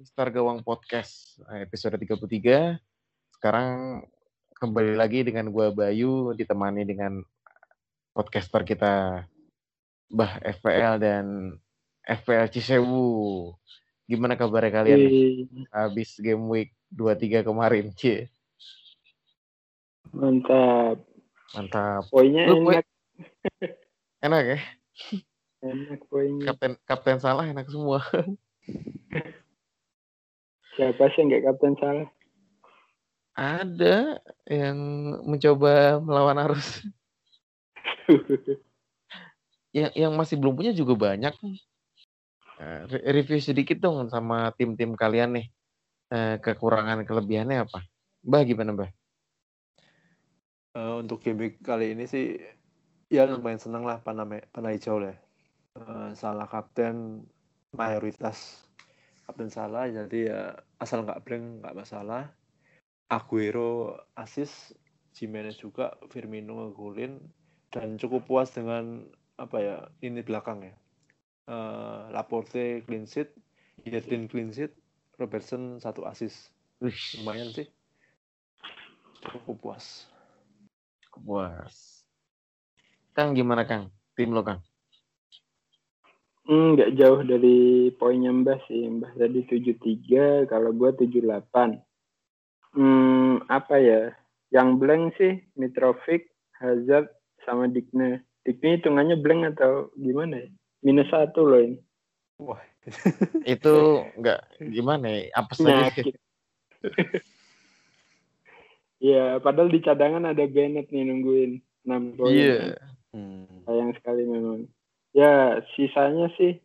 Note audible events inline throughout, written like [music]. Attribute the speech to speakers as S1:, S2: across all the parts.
S1: Mister Gawang Podcast eh, episode 33. Sekarang kembali lagi dengan gua Bayu ditemani dengan podcaster kita Bah FPL dan FPL Cisewu. Gimana kabarnya kalian nih? Habis game week 23 kemarin, Cie.
S2: Mantap.
S1: Mantap.
S2: Poinnya
S1: Lu, poin-
S2: enak. [laughs]
S1: Enak ya?
S2: Enak poinnya.
S1: Kapten kapten salah enak semua. [laughs]
S2: Siapa sih yang nggak kapten salah?
S1: Ada yang mencoba melawan arus. [laughs] yang yang masih belum punya juga banyak nih. Re- review sedikit dong sama tim-tim kalian nih. Eh, kekurangan kelebihannya apa? Mbah gimana Mbah?
S3: Eh, untuk game week kali ini sih ya lumayan seneng lah panah me- panah hijau lah. Eh, salah kapten mayoritas kapten salah jadi ya asal nggak blank nggak masalah. Aguero asis, Jimenez juga, Firmino ngegolin dan cukup puas dengan apa ya ini belakang ya. Eh, Laporte clean sheet, Yedlin clean sheet, Robertson satu asis lumayan sih cukup puas.
S1: puas. Kang gimana Kang? Tim lo Kang?
S2: Hmm, nggak jauh dari poinnya Mbah sih. Mbah tadi 73, kalau gua 78. Hmm, apa ya? Yang blank sih Mitrovic, Hazard, sama Digne. Digne hitungannya blank atau gimana ya? Minus satu loh ini.
S3: Wah, [laughs]
S1: Itu enggak gimana ya? Apa saja?
S2: Nyakit. [laughs] Iya, padahal di cadangan ada Bennett nih nungguin 6 poin.
S1: Iya.
S3: hmm.
S2: sayang sekali memang. Ya sisanya sih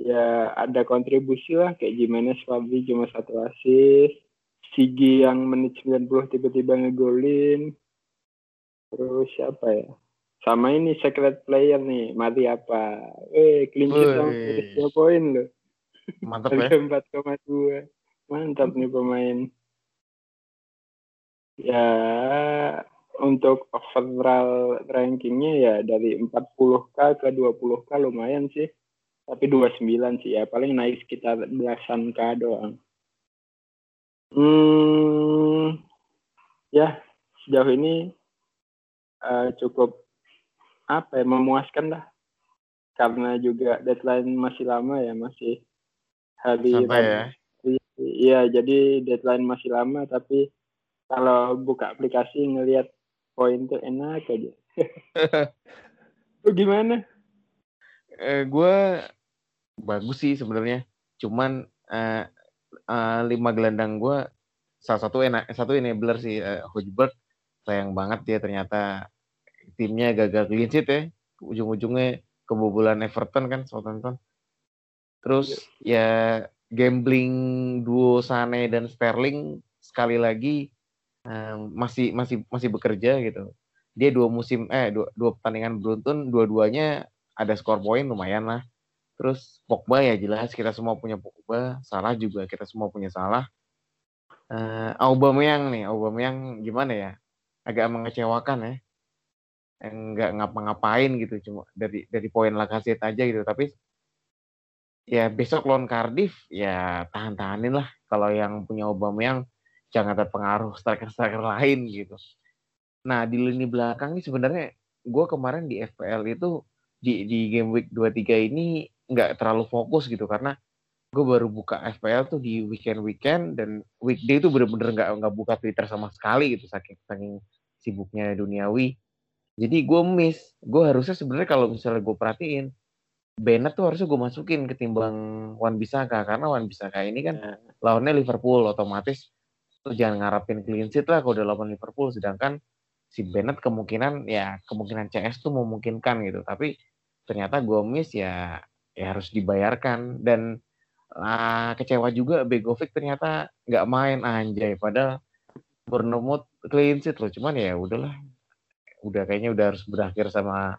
S2: ya ada kontribusi lah kayak Jimenez Fabri cuma satu assist, Sigi yang menit 90 tiba-tiba ngegolin. Terus siapa ya? Sama ini secret player nih, mati apa? Eh, clean sheet sama dua poin loh.
S1: Mantap ya.
S2: Harga 4,2. Mantap nih pemain. Ya, untuk overall rankingnya ya dari 40k ke 20k lumayan sih. Tapi 29 sih ya, paling naik sekitar belasan k doang. Hmm, ya sejauh ini eh, cukup apa ya memuaskan lah. Karena juga deadline masih lama ya, masih hari
S1: Santai ya.
S2: Iya, jadi deadline masih lama, tapi kalau buka aplikasi ngelihat poin tuh enak aja. Lu gimana? [laughs]
S1: Eh, gue bagus sih sebenarnya. Cuman eh, eh, lima gelandang gue salah satu enak satu enabler sih eh, Hojberg sayang banget dia ternyata timnya gagal clean sheet ya ujung-ujungnya kebobolan Everton kan Southampton terus ya gambling duo Sane dan Sterling sekali lagi masih masih masih bekerja gitu dia dua musim eh dua, dua pertandingan beruntun dua-duanya ada skor poin lumayan lah. Terus Pogba ya jelas kita semua punya Pogba, Salah juga kita semua punya Salah. Eh Aubameyang nih, Aubameyang gimana ya? Agak mengecewakan ya. Enggak ngapa-ngapain gitu cuma dari dari poin Lacazette aja gitu, tapi ya besok lawan Cardiff ya tahan-tahanin lah kalau yang punya Aubameyang jangan terpengaruh striker-striker lain gitu. Nah, di lini belakang ini sebenarnya gue kemarin di FPL itu di di game week 23 ini nggak terlalu fokus gitu karena gue baru buka FPL tuh di weekend weekend dan weekday itu bener-bener nggak nggak buka Twitter sama sekali gitu saking saking sibuknya duniawi. Jadi gue miss. Gue harusnya sebenarnya kalau misalnya gue perhatiin Bennett tuh harusnya gue masukin ketimbang Wan Bisaka karena Wan Bisaka ini kan
S2: Ya,
S1: lawannya Liverpool otomatis jangan ngarapin clean sheet lah kalau udah lawan Liverpool. Sedangkan si Bennett kemungkinan ya kemungkinan CS tuh memungkinkan gitu. Tapi ternyata gue miss ya ya harus dibayarkan. Dan ah, kecewa juga Begovic ternyata nggak main. Anjay padahal Bournemouth clean sheet loh. Cuman ya udahlah. Udah kayaknya udah harus berakhir sama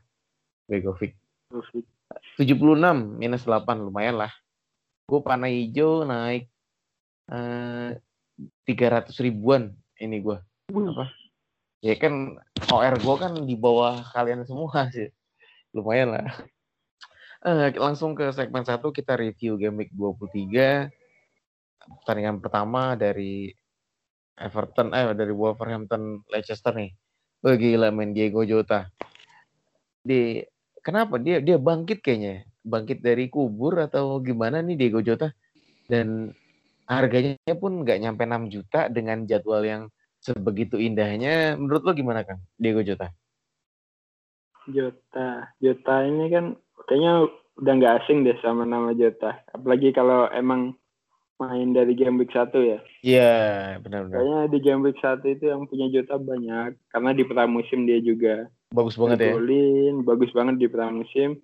S1: Begovic. 76 minus 8 lumayan lah. Gue panah hijau naik eh, 300 ribuan ini gue apa ya kan OR gue kan di bawah kalian semua sih lumayan lah Eh, langsung ke segmen satu kita review game week 23. Pertandingan pertama dari Everton eh dari Wolverhampton Leicester nih. Oh, gila main Diego Jota. Di kenapa dia dia bangkit kayaknya? Bangkit dari kubur atau gimana nih Diego Jota? Dan harganya pun nggak nyampe 6 juta dengan jadwal yang sebegitu indahnya. Menurut lo gimana kan Diego Jota?
S2: Jota, Jota ini kan kayaknya udah nggak asing deh sama nama Jota. Apalagi kalau emang main dari game week satu ya.
S1: Iya, benar-benar.
S2: Kayaknya di game week satu itu yang punya Jota banyak karena di pramusim dia juga
S1: bagus banget ya.
S2: Golin, bagus banget di pramusim.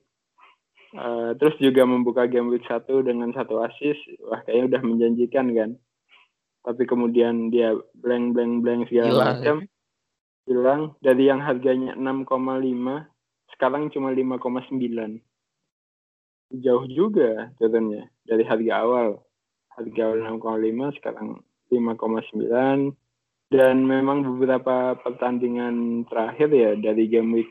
S2: Uh, terus juga membuka game week satu dengan satu assist, wah kayaknya udah menjanjikan kan. Tapi kemudian dia blank blank blank segala macam. Hilang dari yang harganya 6,5 sekarang cuma 5,9. Jauh juga turunnya dari harga awal harga 6,5 sekarang 5,9 dan memang beberapa pertandingan terakhir ya dari game week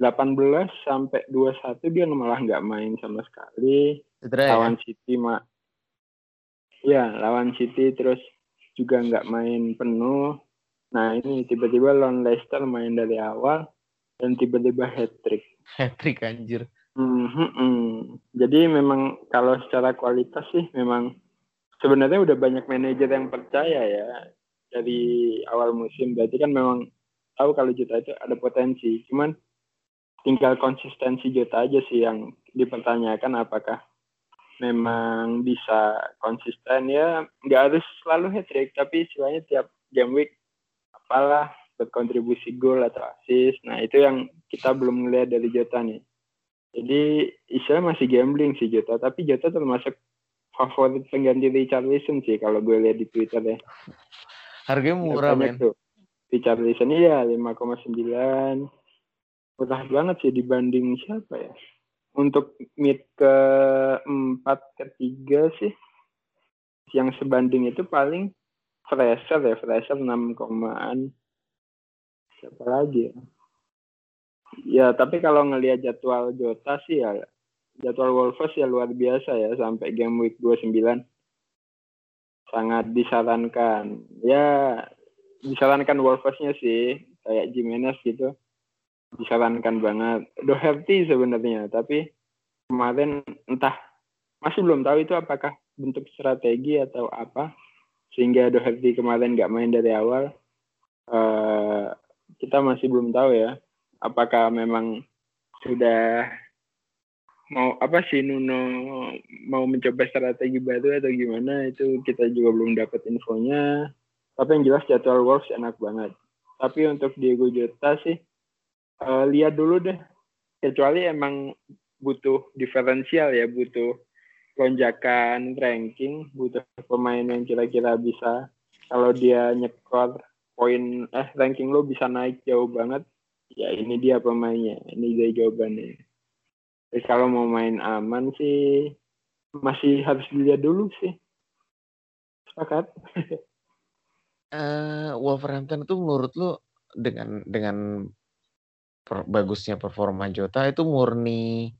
S2: 18 sampai 21 dia malah nggak main sama sekali
S1: Cedera, ya?
S2: lawan City mak ya lawan City terus juga nggak main penuh nah ini tiba-tiba lawan Leicester main dari awal dan tiba-tiba hat trick
S1: hat trick anjir
S2: hmm, hmm, hmm. jadi memang kalau secara kualitas sih memang sebenarnya udah banyak manajer yang percaya ya dari awal musim. Berarti kan memang tahu kalau Jota itu ada potensi. Cuman tinggal konsistensi Jota aja sih yang dipertanyakan apakah memang bisa konsisten ya nggak harus selalu hat trick tapi istilahnya tiap game week apalah berkontribusi gol atau assist nah itu yang kita belum melihat dari Jota nih jadi istilah masih gambling sih Jota tapi Jota termasuk favorit pengganti Richarlison sih kalau gue lihat di Twitter ya.
S1: Harganya murah men.
S2: Richarlison iya 5,9. Murah banget sih dibanding siapa ya? Untuk mid ke 4 ke 3 sih yang sebanding itu paling Fraser ya, Fraser 6 komaan. Siapa lagi ya? Ya, tapi kalau ngelihat jadwal Jota sih ya jadwal Wolves ya luar biasa ya sampai game week 29 sangat disarankan ya disarankan Wolvesnya sih kayak Jimenez gitu disarankan banget. Doherty sebenarnya tapi kemarin entah masih belum tahu itu apakah bentuk strategi atau apa sehingga Doherty kemarin nggak main dari awal. Uh, kita masih belum tahu ya apakah memang sudah mau apa sih Nuno mau mencoba strategi baru atau gimana itu kita juga belum dapat infonya. Tapi yang jelas jadwal Wolves enak banget. Tapi untuk Diego Jota sih uh, lihat dulu deh kecuali emang butuh diferensial ya butuh lonjakan ranking butuh pemain yang kira-kira bisa kalau dia nyekor poin eh ranking lo bisa naik jauh banget ya ini dia pemainnya ini dia jawabannya jadi kalau mau main aman sih masih harus dilihat dulu sih. Sepakat.
S1: uh, [laughs] Wolverhampton itu menurut lu dengan dengan per, bagusnya performa Jota itu murni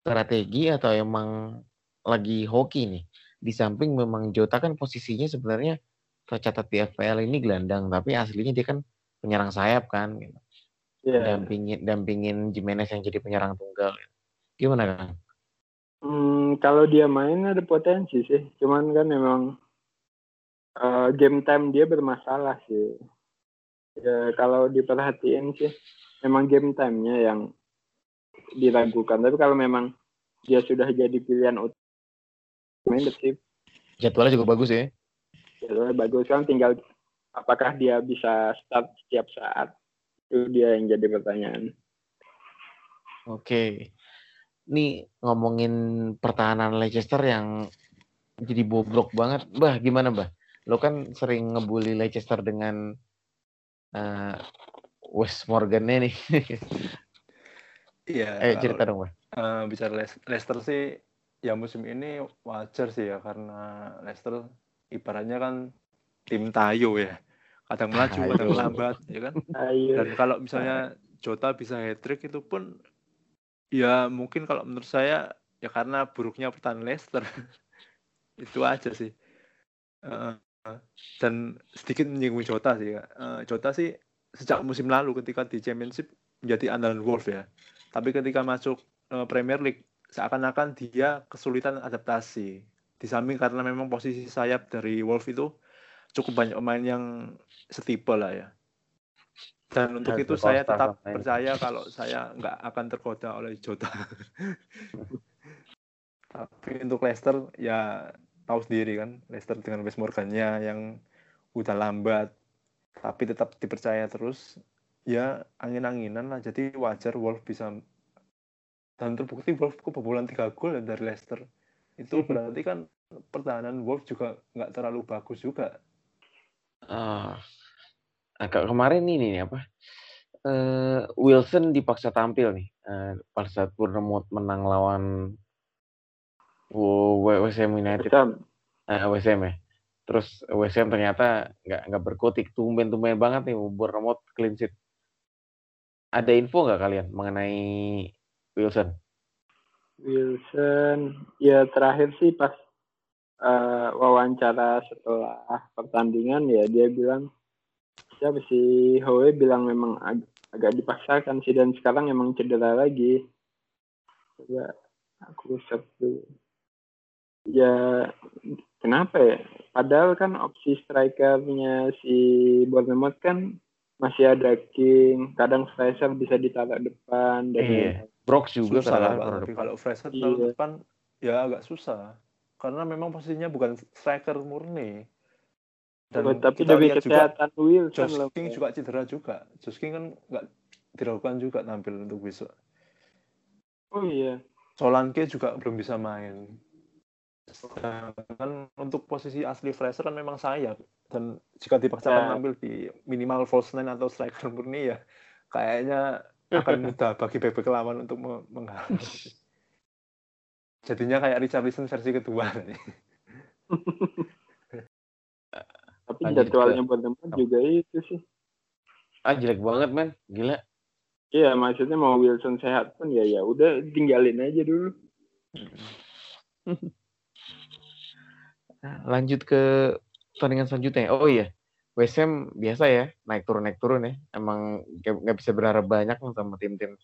S1: strategi atau emang lagi hoki nih? Di samping memang Jota kan posisinya sebenarnya tercatat di FPL ini gelandang, tapi aslinya dia kan penyerang sayap kan gitu. Yeah. Dampingin dampingin Jimenez yang jadi penyerang tunggal. Gitu. Gimana kan?
S2: Hmm, kalau dia main ada potensi sih, cuman kan memang uh, game time dia bermasalah sih. Ya, kalau diperhatiin sih, memang game time-nya yang diragukan. Tapi kalau memang dia sudah jadi pilihan utama, sih.
S1: Jadwalnya juga bagus ya?
S2: Jadwalnya bagus kan, tinggal apakah dia bisa start setiap saat itu dia yang jadi pertanyaan.
S1: Oke nih ngomongin pertahanan Leicester yang jadi bobrok banget. Bah, gimana, Bah? Lo kan sering ngebully Leicester dengan uh, West Morgan nih.
S3: Iya.
S1: eh, cerita dong.
S3: Uh, bicara Leicester sih, ya musim ini wajar sih ya, karena Leicester ibaratnya kan tim tayo ya. Kadang melaju, kadang lambat, ya kan? Ayo. Dan kalau misalnya Jota bisa hat-trick itu pun Ya mungkin kalau menurut saya ya karena buruknya pertahanan Leicester [laughs] itu aja sih. Uh, dan sedikit menyinggung Jota sih. Uh, Jota sih sejak musim lalu ketika di Championship menjadi andalan Wolf ya. Tapi ketika masuk uh, Premier League seakan-akan dia kesulitan adaptasi. Di samping karena memang posisi sayap dari Wolf itu cukup banyak pemain yang setipe lah ya. Dan untuk ya, itu saya tetap percaya kalau saya nggak akan tergoda oleh Jota. [laughs] Tapi untuk Leicester ya tahu sendiri kan Leicester dengan Wes Morgannya yang udah lambat tapi tetap dipercaya terus ya angin-anginan lah jadi wajar Wolf bisa dan terbukti Wolf kebobolan tiga gol dari Leicester itu hmm. berarti kan pertahanan Wolf juga nggak terlalu bagus juga
S1: uh, agak kemarin ini nih apa uh, Wilson dipaksa tampil nih uh, pada saat Bournemouth menang lawan WSM United. Uh, WSM ya. Terus WSM ternyata nggak nggak berkutik, tumben-tumben banget nih Bournemouth clean sheet. Ada info nggak kalian mengenai Wilson?
S2: Wilson, ya terakhir sih pas uh, wawancara setelah pertandingan ya dia bilang siapa sih Howe bilang memang ag agak dipaksakan sih dan sekarang emang cedera lagi. Coba aku search. Ya kenapa ya? Padahal kan opsi strikernya si Bournemouth kan masih ada King, kadang Fraser bisa ditaruh depan dan
S3: iya. Brooks juga susah lah, tapi kalau Fraser iya. taruh depan ya agak susah karena memang posisinya bukan striker murni.
S2: Dan oh, tapi lebih kesehatan Will
S3: Josh King juga cedera juga. Josh King kan nggak diragukan juga tampil untuk besok.
S2: Oh iya.
S3: Solanke juga belum bisa main. Sedangkan untuk posisi asli Fraser kan memang sayap dan jika dipaksakan ya. tampil di minimal false nine atau striker murni ya kayaknya akan mudah bagi bebek lawan untuk menghalang. [laughs] Jadinya kayak Richarlison versi kedua nih. [laughs]
S2: Tapi jadwalnya buat tempat juga itu sih.
S1: Ah jelek banget men, gila.
S2: Iya maksudnya mau Wilson sehat pun ya ya udah tinggalin aja dulu. [laughs]
S1: Lanjut ke pertandingan selanjutnya. Oh iya, WSM biasa ya naik turun naik turun ya. Emang nggak bisa berharap banyak sama tim-tim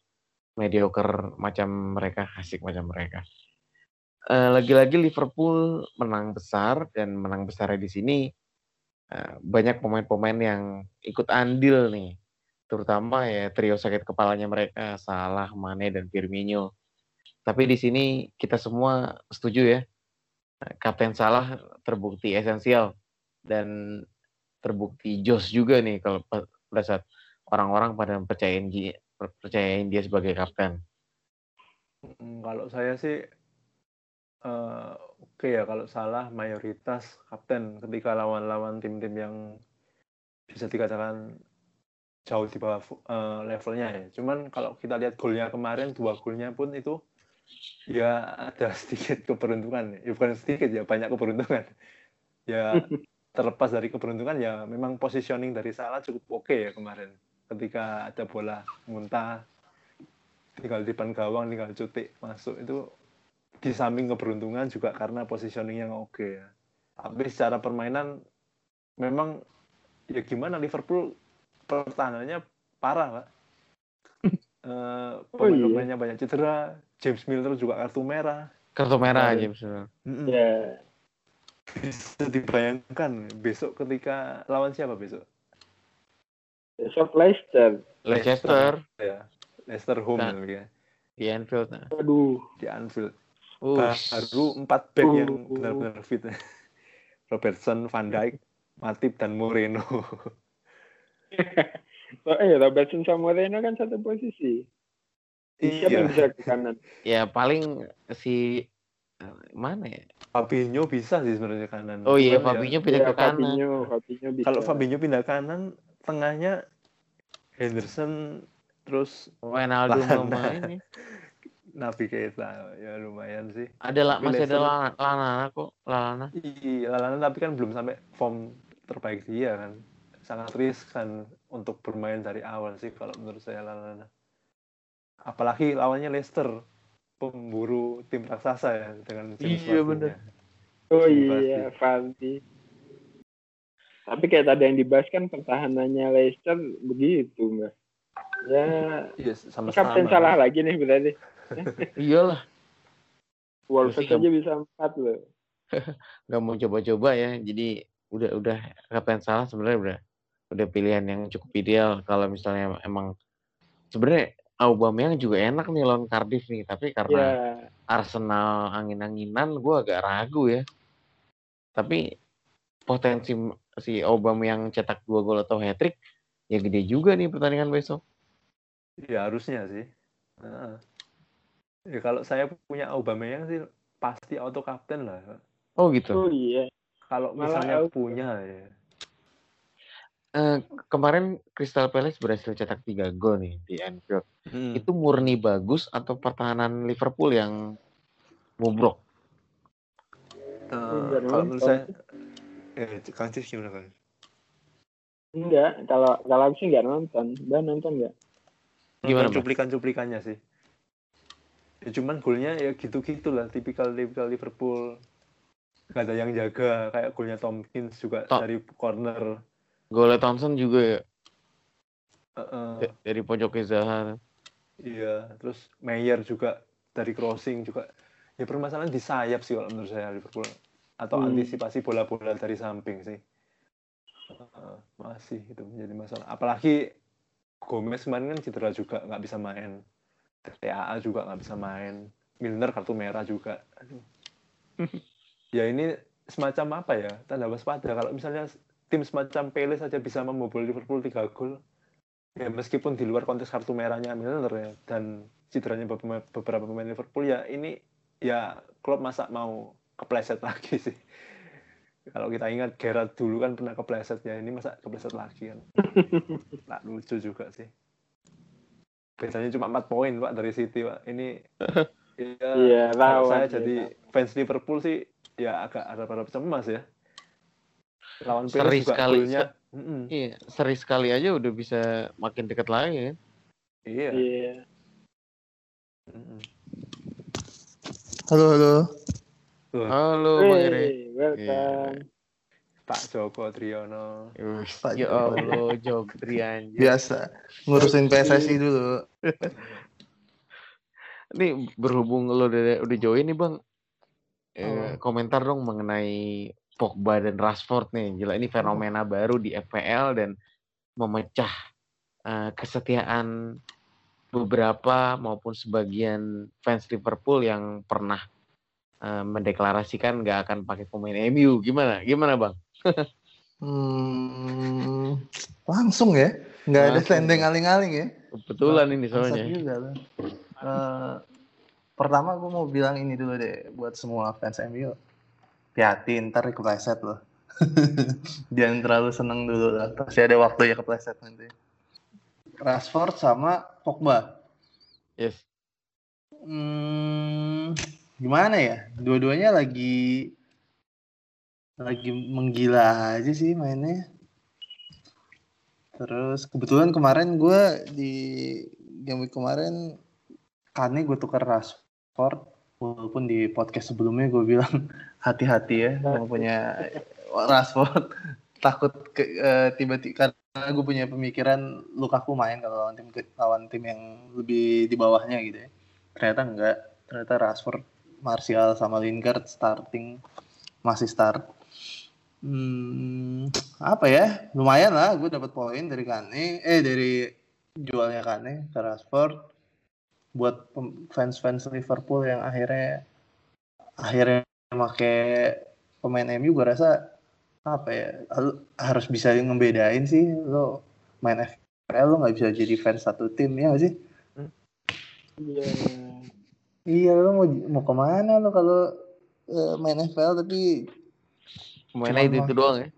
S1: mediocre macam mereka, asik macam mereka. Uh, lagi-lagi Liverpool menang besar dan menang besar di sini uh, banyak pemain-pemain yang ikut andil nih, terutama ya trio sakit kepalanya mereka Salah, Mane dan Firmino. Tapi di sini kita semua setuju ya Kapten Salah terbukti esensial dan terbukti jos juga nih kalau pada saat orang-orang pada percayain dia, percayain dia sebagai kapten.
S3: Hmm, kalau saya sih uh, oke okay ya kalau salah mayoritas kapten ketika lawan-lawan tim-tim yang bisa dikatakan jauh di bawah uh, levelnya ya. Cuman kalau kita lihat golnya kemarin dua golnya pun itu ya ada [laughs] sedikit keberuntungan. Ya bukan sedikit ya banyak keberuntungan. Ya [laughs] terlepas dari keberuntungan ya memang positioning dari Salah cukup oke okay ya kemarin. Ketika ada bola muntah tinggal di depan gawang tinggal cutik masuk itu di samping keberuntungan juga karena positioning yang oke okay ya. Tapi secara permainan memang ya gimana Liverpool pertahanannya parah pak. Uh, [laughs] pemain-pemainnya oh, iya. banyak cedera James Milner juga kartu merah.
S1: Kartu merah James Milner.
S2: Yeah.
S3: Bisa dibayangkan besok ketika lawan siapa besok?
S2: Besok Leicester.
S1: Leicester.
S3: Ya. Leicester home nah, ya.
S1: Di Anfield. Nah.
S2: Aduh.
S3: Di Anfield. Uh. Baru empat back uh. yang benar-benar fit. [laughs] Robertson, Van Dijk, Matip dan Moreno.
S2: oh, [laughs] [laughs] eh Robertson sama Moreno kan satu posisi. Siapa iya. bisa ke kanan?
S1: Ya paling si mana ya?
S3: Fabinho bisa sih sebenarnya kanan.
S1: Oh iya, Fabinho ya, pindah ya, ke kanan. Fabinho,
S3: Fabinho bisa. Kalau Fabinho pindah kanan, tengahnya Henderson terus
S1: Wijnaldum main ya. [laughs]
S3: Nabi Keita ya lumayan sih.
S1: Ada lah, masih ada Lana, Lana kok, Lana.
S3: Iya, Lana tapi kan belum sampai form terbaik dia kan. Sangat riskan untuk bermain dari awal sih kalau menurut saya Lana. Apalagi lawannya Leicester pemburu tim raksasa ya dengan James
S1: Iya, bener.
S2: Oh iya, Fanti. Tapi kayak tadi yang dibahas kan pertahanannya Leicester begitu, Mbak. Ya,
S3: Iya, sama
S2: kapten
S3: sama.
S2: salah lagi nih berarti. [laughs]
S1: Iyalah,
S2: Wolves
S1: Pasti
S2: aja bisa empat loh. [laughs]
S1: nggak mau coba-coba ya. Jadi udah udah kapten salah sebenarnya udah udah pilihan yang cukup ideal kalau misalnya emang sebenarnya Aubameyang juga enak nih lawan Cardiff nih, tapi karena
S2: Ya,
S1: Arsenal angin-anginan gue agak ragu ya. Tapi potensi si Aubameyang cetak dua gol atau hat trick ya gede juga nih pertandingan besok.
S3: Iya, harusnya sih. Heeh. Ya, kalau saya punya Aubameyang sih pasti auto kapten lah.
S1: Oh gitu.
S2: oh iya.
S3: Kalau misalnya punya ya.
S1: Eh, kemarin Crystal Palace berhasil cetak tiga gol nih di Anfield.
S3: Hmm.
S1: Itu murni bagus atau pertahanan Liverpool yang bobrok?
S3: Eh,
S2: Enggak
S3: kalau menurut saya eh Kang Cis gimana kan?
S2: Enggak, kalau kalau aku sih nggak nonton. Mbak nonton nggak?
S1: Gimana,
S3: cuplikan-cuplikannya sih. Ya cuman golnya ya gitu-gitu lah, tipikal tipikal Liverpool. Gak ada yang jaga, kayak golnya Tomkins juga
S1: Tom-
S3: dari corner.
S1: Golnya Thompson juga ya
S3: Heeh.
S1: d- dari pojok ke Zaha.
S3: Iya, terus Mayer juga dari crossing juga. Ya permasalahan di sayap sih kalau menurut saya Liverpool. Atau
S2: Hmm.
S3: antisipasi bola-bola dari samping sih. Heeh, masih itu menjadi masalah. Apalagi Gomez kemarin kan cedera juga nggak bisa main. TAA juga nggak bisa main. Milner kartu merah juga. Aduh. [laughs] ya ini semacam apa ya? Tanda waspada. Kalau misalnya tim semacam Pele saja bisa membobol Liverpool 3 gol, ya meskipun di luar konteks kartu merahnya Milner ya dan cederanya beberapa beberapa pemain Liverpool ya ini ya Klopp masa mau kepleset [laughs] lagi sih. Kalau kita ingat Gerrard dulu kan pernah kepleset ya ini masa kepleset lagi kan. [laughs] Nggak lucu juga sih. Bedanya cuma 4 poin pak dari City pak. Ini [laughs] ya
S2: lawan.
S3: saya
S2: ya.
S3: jadi fans Liverpool sih ya agak harap-harap cemas ya lawan
S1: Seri
S3: juga
S1: sekali,
S3: golnya Mm-mm.
S1: Iya, seri sekali aja udah bisa makin dekat lagi kan.
S3: iya
S2: Iya.
S3: Mm-mm.
S4: Halo, halo.
S3: Tuh,
S1: Halo Bang Ere.
S2: Hey, welcome.
S3: Pak Joko Triyono
S1: Ush,
S4: Pak
S1: Ya
S4: Joko.
S1: Allah, Jogri anjir.
S4: Biasa. Ngurusin PSSI dulu. [laughs]
S1: Nih berhubung lo udah, udah join nih Bang. Eh,
S4: Oh.
S1: komentar dong mengenai Pogba dan Rashford nih. Gila ini fenomena baru di FPL dan memecah eh, kesetiaan beberapa maupun sebagian fans Liverpool yang pernah eh, mendeklarasikan nggak akan pakai pemain MU. Gimana? Gimana Bang?
S4: Hmm, langsung ya. Nggak ada standing aling-aling ya.
S1: Kebetulan ini
S4: Bangsat
S1: soalnya.
S4: juga. Eh, pertama gue mau bilang ini dulu deh buat semua fans MU. Hati-hati ntar kepleset loh. [laughs] Jangan terlalu seneng dulu lah. Pasti ada waktu ya kepleset nanti. Rashford sama Pogba.
S1: Yes.
S4: Hmm, gimana ya? Dua-duanya lagi lagi menggila aja sih mainnya. Terus kebetulan kemarin gue di game week kemarin Kane gue tukar Rashford walaupun di podcast sebelumnya gue bilang [laughs] hati-hati ya mau punya Rashford. [laughs] Takut ke, eh, tiba-tiba karena gue punya pemikiran Lukaku main kalau lawan tim lawan tim yang lebih di bawahnya gitu ya. Ternyata enggak. Ternyata Rashford Martial sama Lingard starting masih start. Hmm, apa ya? Lumayan lah gue dapat poin dari Kane eh dari jualnya Kane ke Rashford buat fans-fans Liverpool yang akhirnya akhirnya make pemain MU gue rasa apa ya harus bisa ngebedain sih lo main FPL lo nggak bisa jadi fans satu tim ya nggak sih
S2: Iya.
S4: Iya lo mau mau ke mana lo kalau eh, main FPL tapi
S1: Mainnya
S4: Cuma
S1: itu, itu doang ya.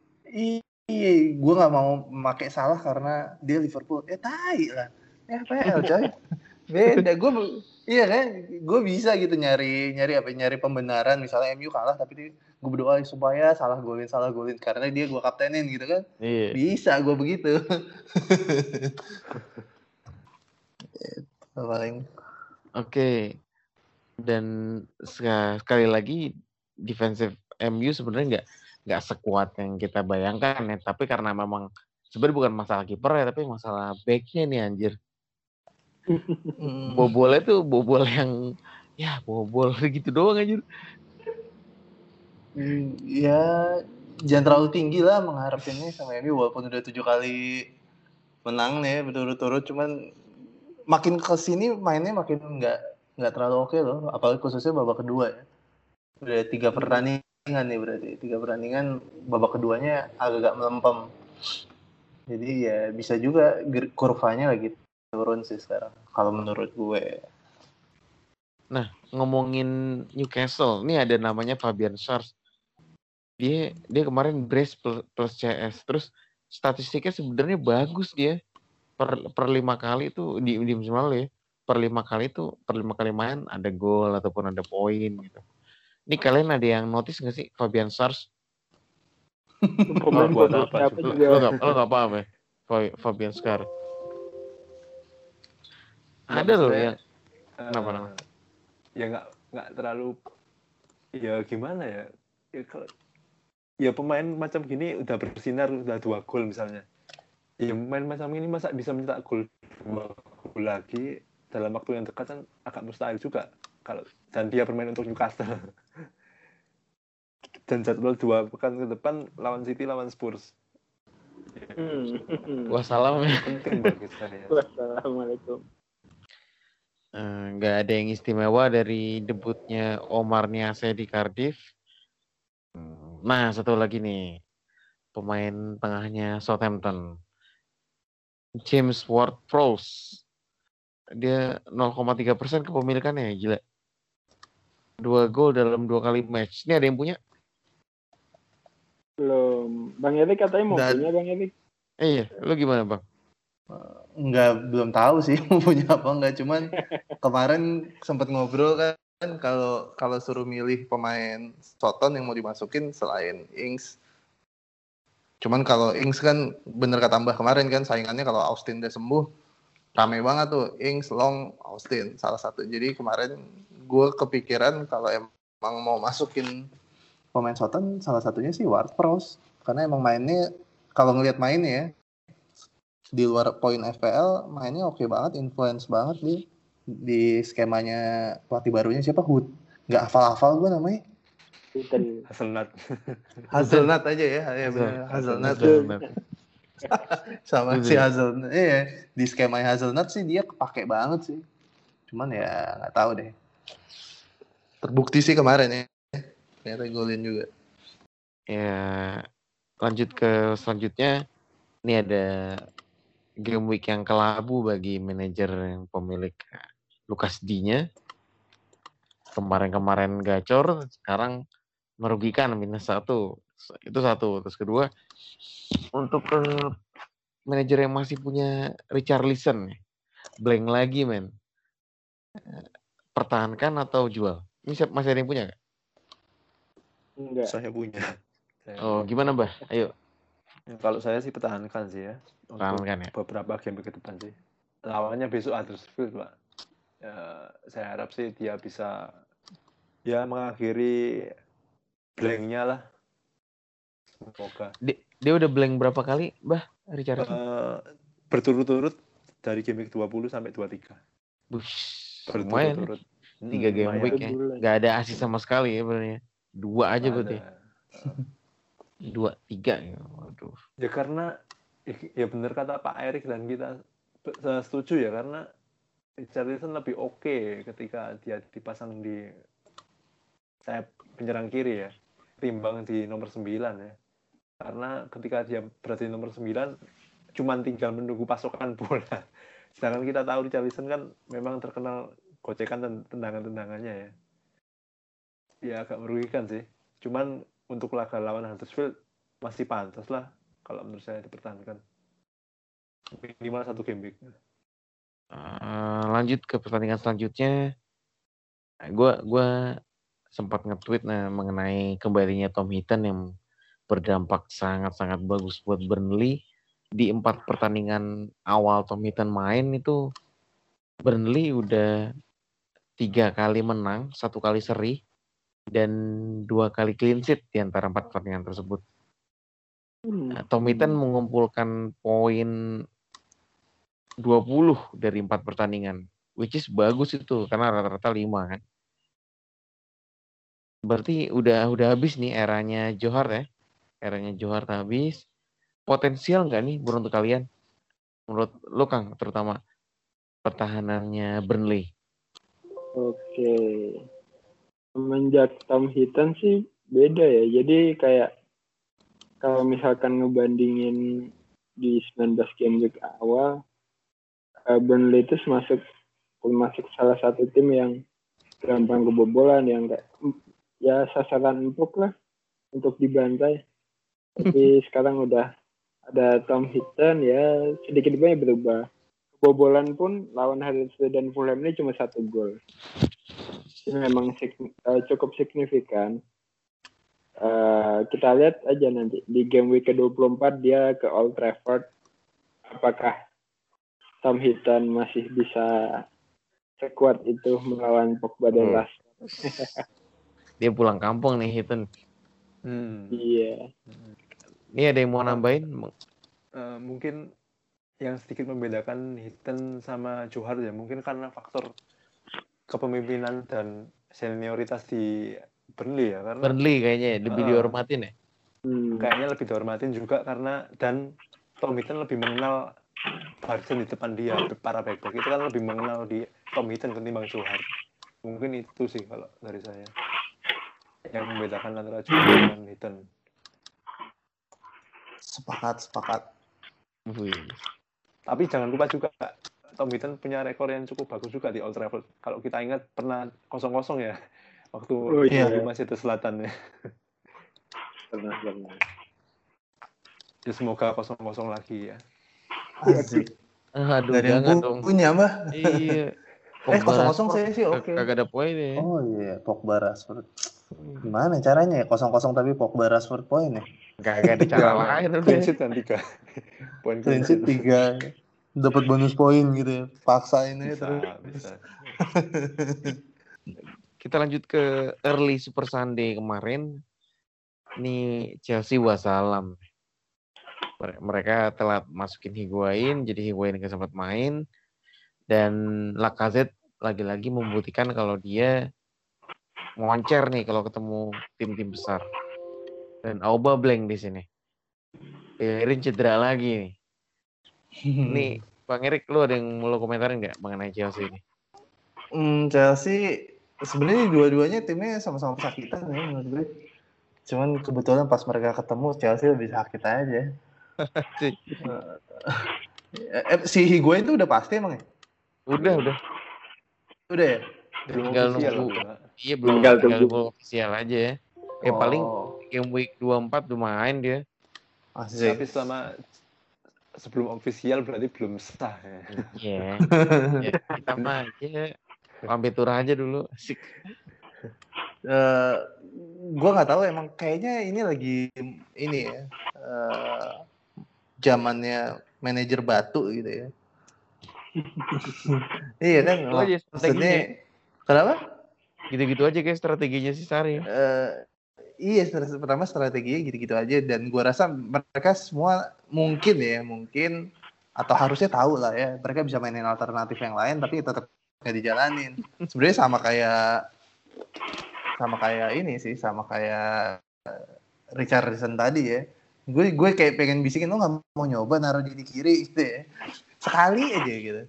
S4: iya gue nggak mau memakai salah karena dia Liverpool ya tai lah FPL coy [laughs] beda [laughs] gue iya kan gue bisa gitu nyari nyari apa nyari pembenaran misalnya MU kalah tapi gue berdoa supaya salah golin salah golin karena dia gue kaptenin gitu kan
S1: Iya.
S4: bisa gue begitu [laughs] paling.
S1: Oke. Dan seka- sekali lagi defensive MU sebenarnya nggak nggak sekuat yang kita bayangkan ya. Tapi karena memang sebenarnya bukan masalah kiper ya, tapi masalah backnya nih anjir.
S4: Hmm.
S1: Bobolnya tuh bobol yang ya bobol [laughs] gitu doang anjir.
S4: Hmm, ya jangan terlalu tinggi lah mengharapinnya sama MU walaupun udah tujuh kali menang nih berturut-turut cuman makin ke sini mainnya makin nggak nggak terlalu oke loh apalagi khususnya babak kedua ya udah tiga pertandingan nih berarti tiga pertandingan babak keduanya agak melempem jadi ya bisa juga kurvanya lagi turun sih sekarang kalau menurut gue
S1: Ngomongin Newcastle, nih ada namanya Fabian Schwarz. Dia dia kemarin brace plus, plus CS, terus statistiknya sebenarnya bagus dia per per lima kali itu di di musim lalu ya per lima kali itu per lima kali main ada gol ataupun ada poin gitu. Ini kalian ada yang notice nggak sih Fabian Schwarz?
S2: Pemain
S3: buat apa.
S1: Lo nggak paham ya Fa- Fabian Schwarz? Ada loh yang Kenapa,
S3: Eh,
S1: kenapa?
S3: ya nggak nggak terlalu ya gimana ya ya kalau ya pemain macam gini udah bersinar udah dua gol misalnya ya pemain macam ini masa bisa mencetak gol dua gol lagi dalam waktu yang dekat kan agak mustahil juga kalau dan dia bermain untuk Newcastle [laughs] dan jadwal dua pekan ke depan lawan City lawan Spurs
S2: Hmm.
S1: wassalam ya.
S3: penting bagi saya
S2: Wassalamualaikum.
S1: Eh, nggak ada yang istimewa dari debutnya Omar Niase di Cardiff. Nah, satu lagi nih. Pemain tengahnya Southampton. James Ward-Prowse. Dia 0,3 persen kepemilikannya, gila. Dua gol dalam dua kali match. Ini ada yang punya?
S2: Belum. Bang Erik katanya mau
S4: Dan-
S2: punya Bang Erik.
S1: Eh iya, lu gimana bang?
S4: Nggak belum tahu sih [laughs] punya apa nggak. Cuman kemarin sempat ngobrol kan kalau kalau suruh milih pemain Soton yang mau dimasukin selain Ings. Cuman kalau Ings kan bener kata Mbah kemarin kan saingannya kalau Austin udah sembuh rame banget tuh. Ings Long Austin salah satu. Jadi kemarin gue kepikiran kalau emang mau masukin pemain Soton salah satunya sih Ward Prowse. Karena emang mainnya kalau ngelihat mainnya ya di luar poin FPL mainnya oke banget, influence banget di di skemanya pelatih barunya siapa? Hood nggak hafal-hafal gue namanya.
S2: Betul.
S3: Haselnut
S4: Hazelnut. Aja ya ya bener. Hazelnut.
S1: Hazelnut. [laughs]
S4: sama si Hazelnut. Iya. Di skemanya Hazelnut sih dia kepake banget sih. Cuman ya nggak tahu deh. Terbukti sih kemarin ya. Ternyata golin juga.
S1: Ya, lanjut ke selanjutnya. Ini ada game week yang kelabu bagi manajer yang pemilik Lukas D-nya. Kemarin-kemarin gacor, sekarang merugikan minus satu. Itu satu. Terus kedua, untuk eh, manajer yang masih punya Richarlison, blank lagi men. Pertahankan atau jual? Ini siap, masih ada yang punya nggak?
S2: Enggak.
S3: saya punya
S1: Oh, gimana Mbah? Ayo,
S3: Ya, kalau saya sih pertahankan sih ya. Untuk
S1: pertahankan ya.
S3: beberapa game ke depan sih. Lawannya besok Huddersfield, Pak. Ya, saya harap sih dia bisa ya mengakhiri blanknya lah. Semoga.
S1: Dia, dia udah blank berapa kali, Mbah? Richarlison?
S3: Eh, berturut-turut dari game week 20 sampai 23.
S1: Bush.
S3: Berturut-turut. Hmm,
S1: Tiga game
S3: lumayan.
S1: week ya.
S2: Bulan.
S1: Gak ada asis sama sekali ya sebenarnya. Dua aja berarti. Dua, tiga. ya.
S3: Ya karena ya benar kata Pak Erik dan kita saya setuju ya karena Richarlison lebih oke ketika dia dipasang di sayap penyerang kiri ya timbang di nomor 9 ya. Karena ketika dia berada di nomor 9 cuman tinggal menunggu pasokan [laughs] bola. Sedangkan kita tahu Richarlison kan memang terkenal gocekan dan tendangan-tendangannya ya. Ya agak merugikan sih. Cuman untuk laga lawan Huddersfield masih pantas lah kalau menurut saya dipertahankan minimal satu game week
S1: Eh, lanjut ke pertandingan selanjutnya. Gue gua sempat nge-tweet nah, mengenai kembalinya Tom Hinton yang berdampak sangat-sangat bagus buat Burnley. Di empat pertandingan awal Tom Hinton main itu Burnley udah tiga kali menang, satu kali seri, dan dua kali clean sheet di antara empat pertandingan tersebut.
S2: Hmm.
S1: Nah, Tom Hinton mengumpulkan poin 20 dari empat pertandingan, which is bagus itu karena rata-rata 5 kan. Berarti udah udah habis nih eranya Johar ya. Eranya Johar habis. Potensial nggak nih menurut kalian? Menurut lo Kang terutama pertahanannya Burnley.
S2: Oke. Semenjak Tom Hinton sih beda ya. Jadi kayak kalau misalkan ngebandingin di 19 game week awal, eh, Burnley itu masuk masuk salah satu tim yang gampang kebobolan yang kayak ya sasaran empuk lah untuk dibantai. Tapi [laughs] sekarang udah ada Tom Hinton ya sedikit banyak berubah. Kebobolan pun lawan Huddersfield dan Fulham ini cuma satu gol. Ini memang signi- eh, cukup signifikan. Eh, kita lihat aja nanti di game week ke-24 dia ke Old Trafford. Apakah Tom Hinton masih bisa sekuat itu melawan Pogba dan
S1: Hmm.
S2: Rashford? [laughs]
S1: Dia pulang kampung nih Hitton.
S3: Hmm.
S2: Iya.
S1: Ini ada yang mau nambahin?
S3: Eh, mungkin yang sedikit membedakan Hitton sama Johar ya mungkin karena faktor kepemimpinan dan senioritas di Burnley ya karena
S1: Burnley kayaknya ya, lebih
S3: Ah.
S1: dihormatin ya.
S2: Hmm.
S3: kayaknya lebih dihormatin juga karena dan Tom Hinton lebih mengenal barisan di depan dia para back back itu kan lebih mengenal di Tom Hinton ketimbang Johar mungkin itu sih kalau dari saya yang membedakan antara Johar dan Hinton
S4: Sepakat, sepakat.
S1: Wih.
S3: tapi jangan lupa juga Tom Hinton punya rekor yang cukup bagus juga di Old Trafford kalau kita ingat pernah kosong kosong ya waktu
S2: Oh,
S4: iya.
S3: di Manchester Selatan ya
S2: Pernah, pernah.
S3: ya semoga kosong kosong lagi ya
S4: Asik.
S1: Aduh,
S4: Gak ada yang
S1: jangan dong.
S4: punya, Mbak.
S1: Iya. [laughs]
S4: Eh, kosong-kosong
S1: Rashford,
S4: saya sih oke.
S1: Kagak ada poin ya.
S4: Oh iya, Pogba Rashford. Gimana caranya ya? Kosong-kosong tapi Pogba Rashford poin ya?
S1: Kagak ada cara lain udah.
S3: clean sheet kan tiga poin
S4: Clean sheet tiga. Dapat bonus poin gitu ya. Paksain aja
S3: bisa
S4: terus.
S3: bisa [laughs]
S1: Kita lanjut ke early Super Sunday kemarin. Ini Chelsea wassalam. Mere- Mereka telat masukin Higuain, jadi Higuain nggak sempat main. Dan Lacazette lagi-lagi membuktikan kalau dia moncer nih kalau ketemu tim-tim besar. Dan Auba blank di sini. Bellerin cedera lagi nih. [laughs] Ini Bang Erik, lu ada yang mau komentarin nggak mengenai Chelsea ini?
S4: Hmm, Chelsea sebenarnya dua-duanya timnya sama-sama kesakitan ya menurut gue. Cuman kebetulan pas mereka ketemu Chelsea lebih sakit aja. Eh, eh, si Higuain itu udah pasti emang ya?
S1: Udah, udah.
S4: Udah ya?
S3: belum
S1: Tinggal nunggu. Iya belum
S2: Tinggal
S1: nunggu official aja ya. Yang paling
S4: Oh,
S1: game week 24 udah main dia.
S4: asik.
S3: tapi selama sebelum official berarti belum sah ya.
S1: Iya. [laughs] Ya, kita mah ya pamit tur aja dulu. Asik.
S4: Eh, gua nggak tahu emang kayaknya ini lagi ini ya eh, zamannya manajer batu gitu ya [laughs] iya kan
S1: Itu aja
S4: maksudnya
S1: strateginya.
S4: kenapa
S1: Gitu-gitu aja kayak strateginya si Sari.
S4: Eh, iya strategi, pertama strateginya gitu-gitu aja dan gua rasa mereka semua mungkin ya mungkin atau harusnya tahu lah ya mereka bisa mainin alternatif yang lain tapi tetap nggak dijalanin. Sebenarnya sama kayak sama kayak ini sih sama kayak eh, Richardson tadi ya. Gue gue kayak pengen bisikin lo nggak mau nyoba naruh di kiri gitu ya. Sekali aja gitu.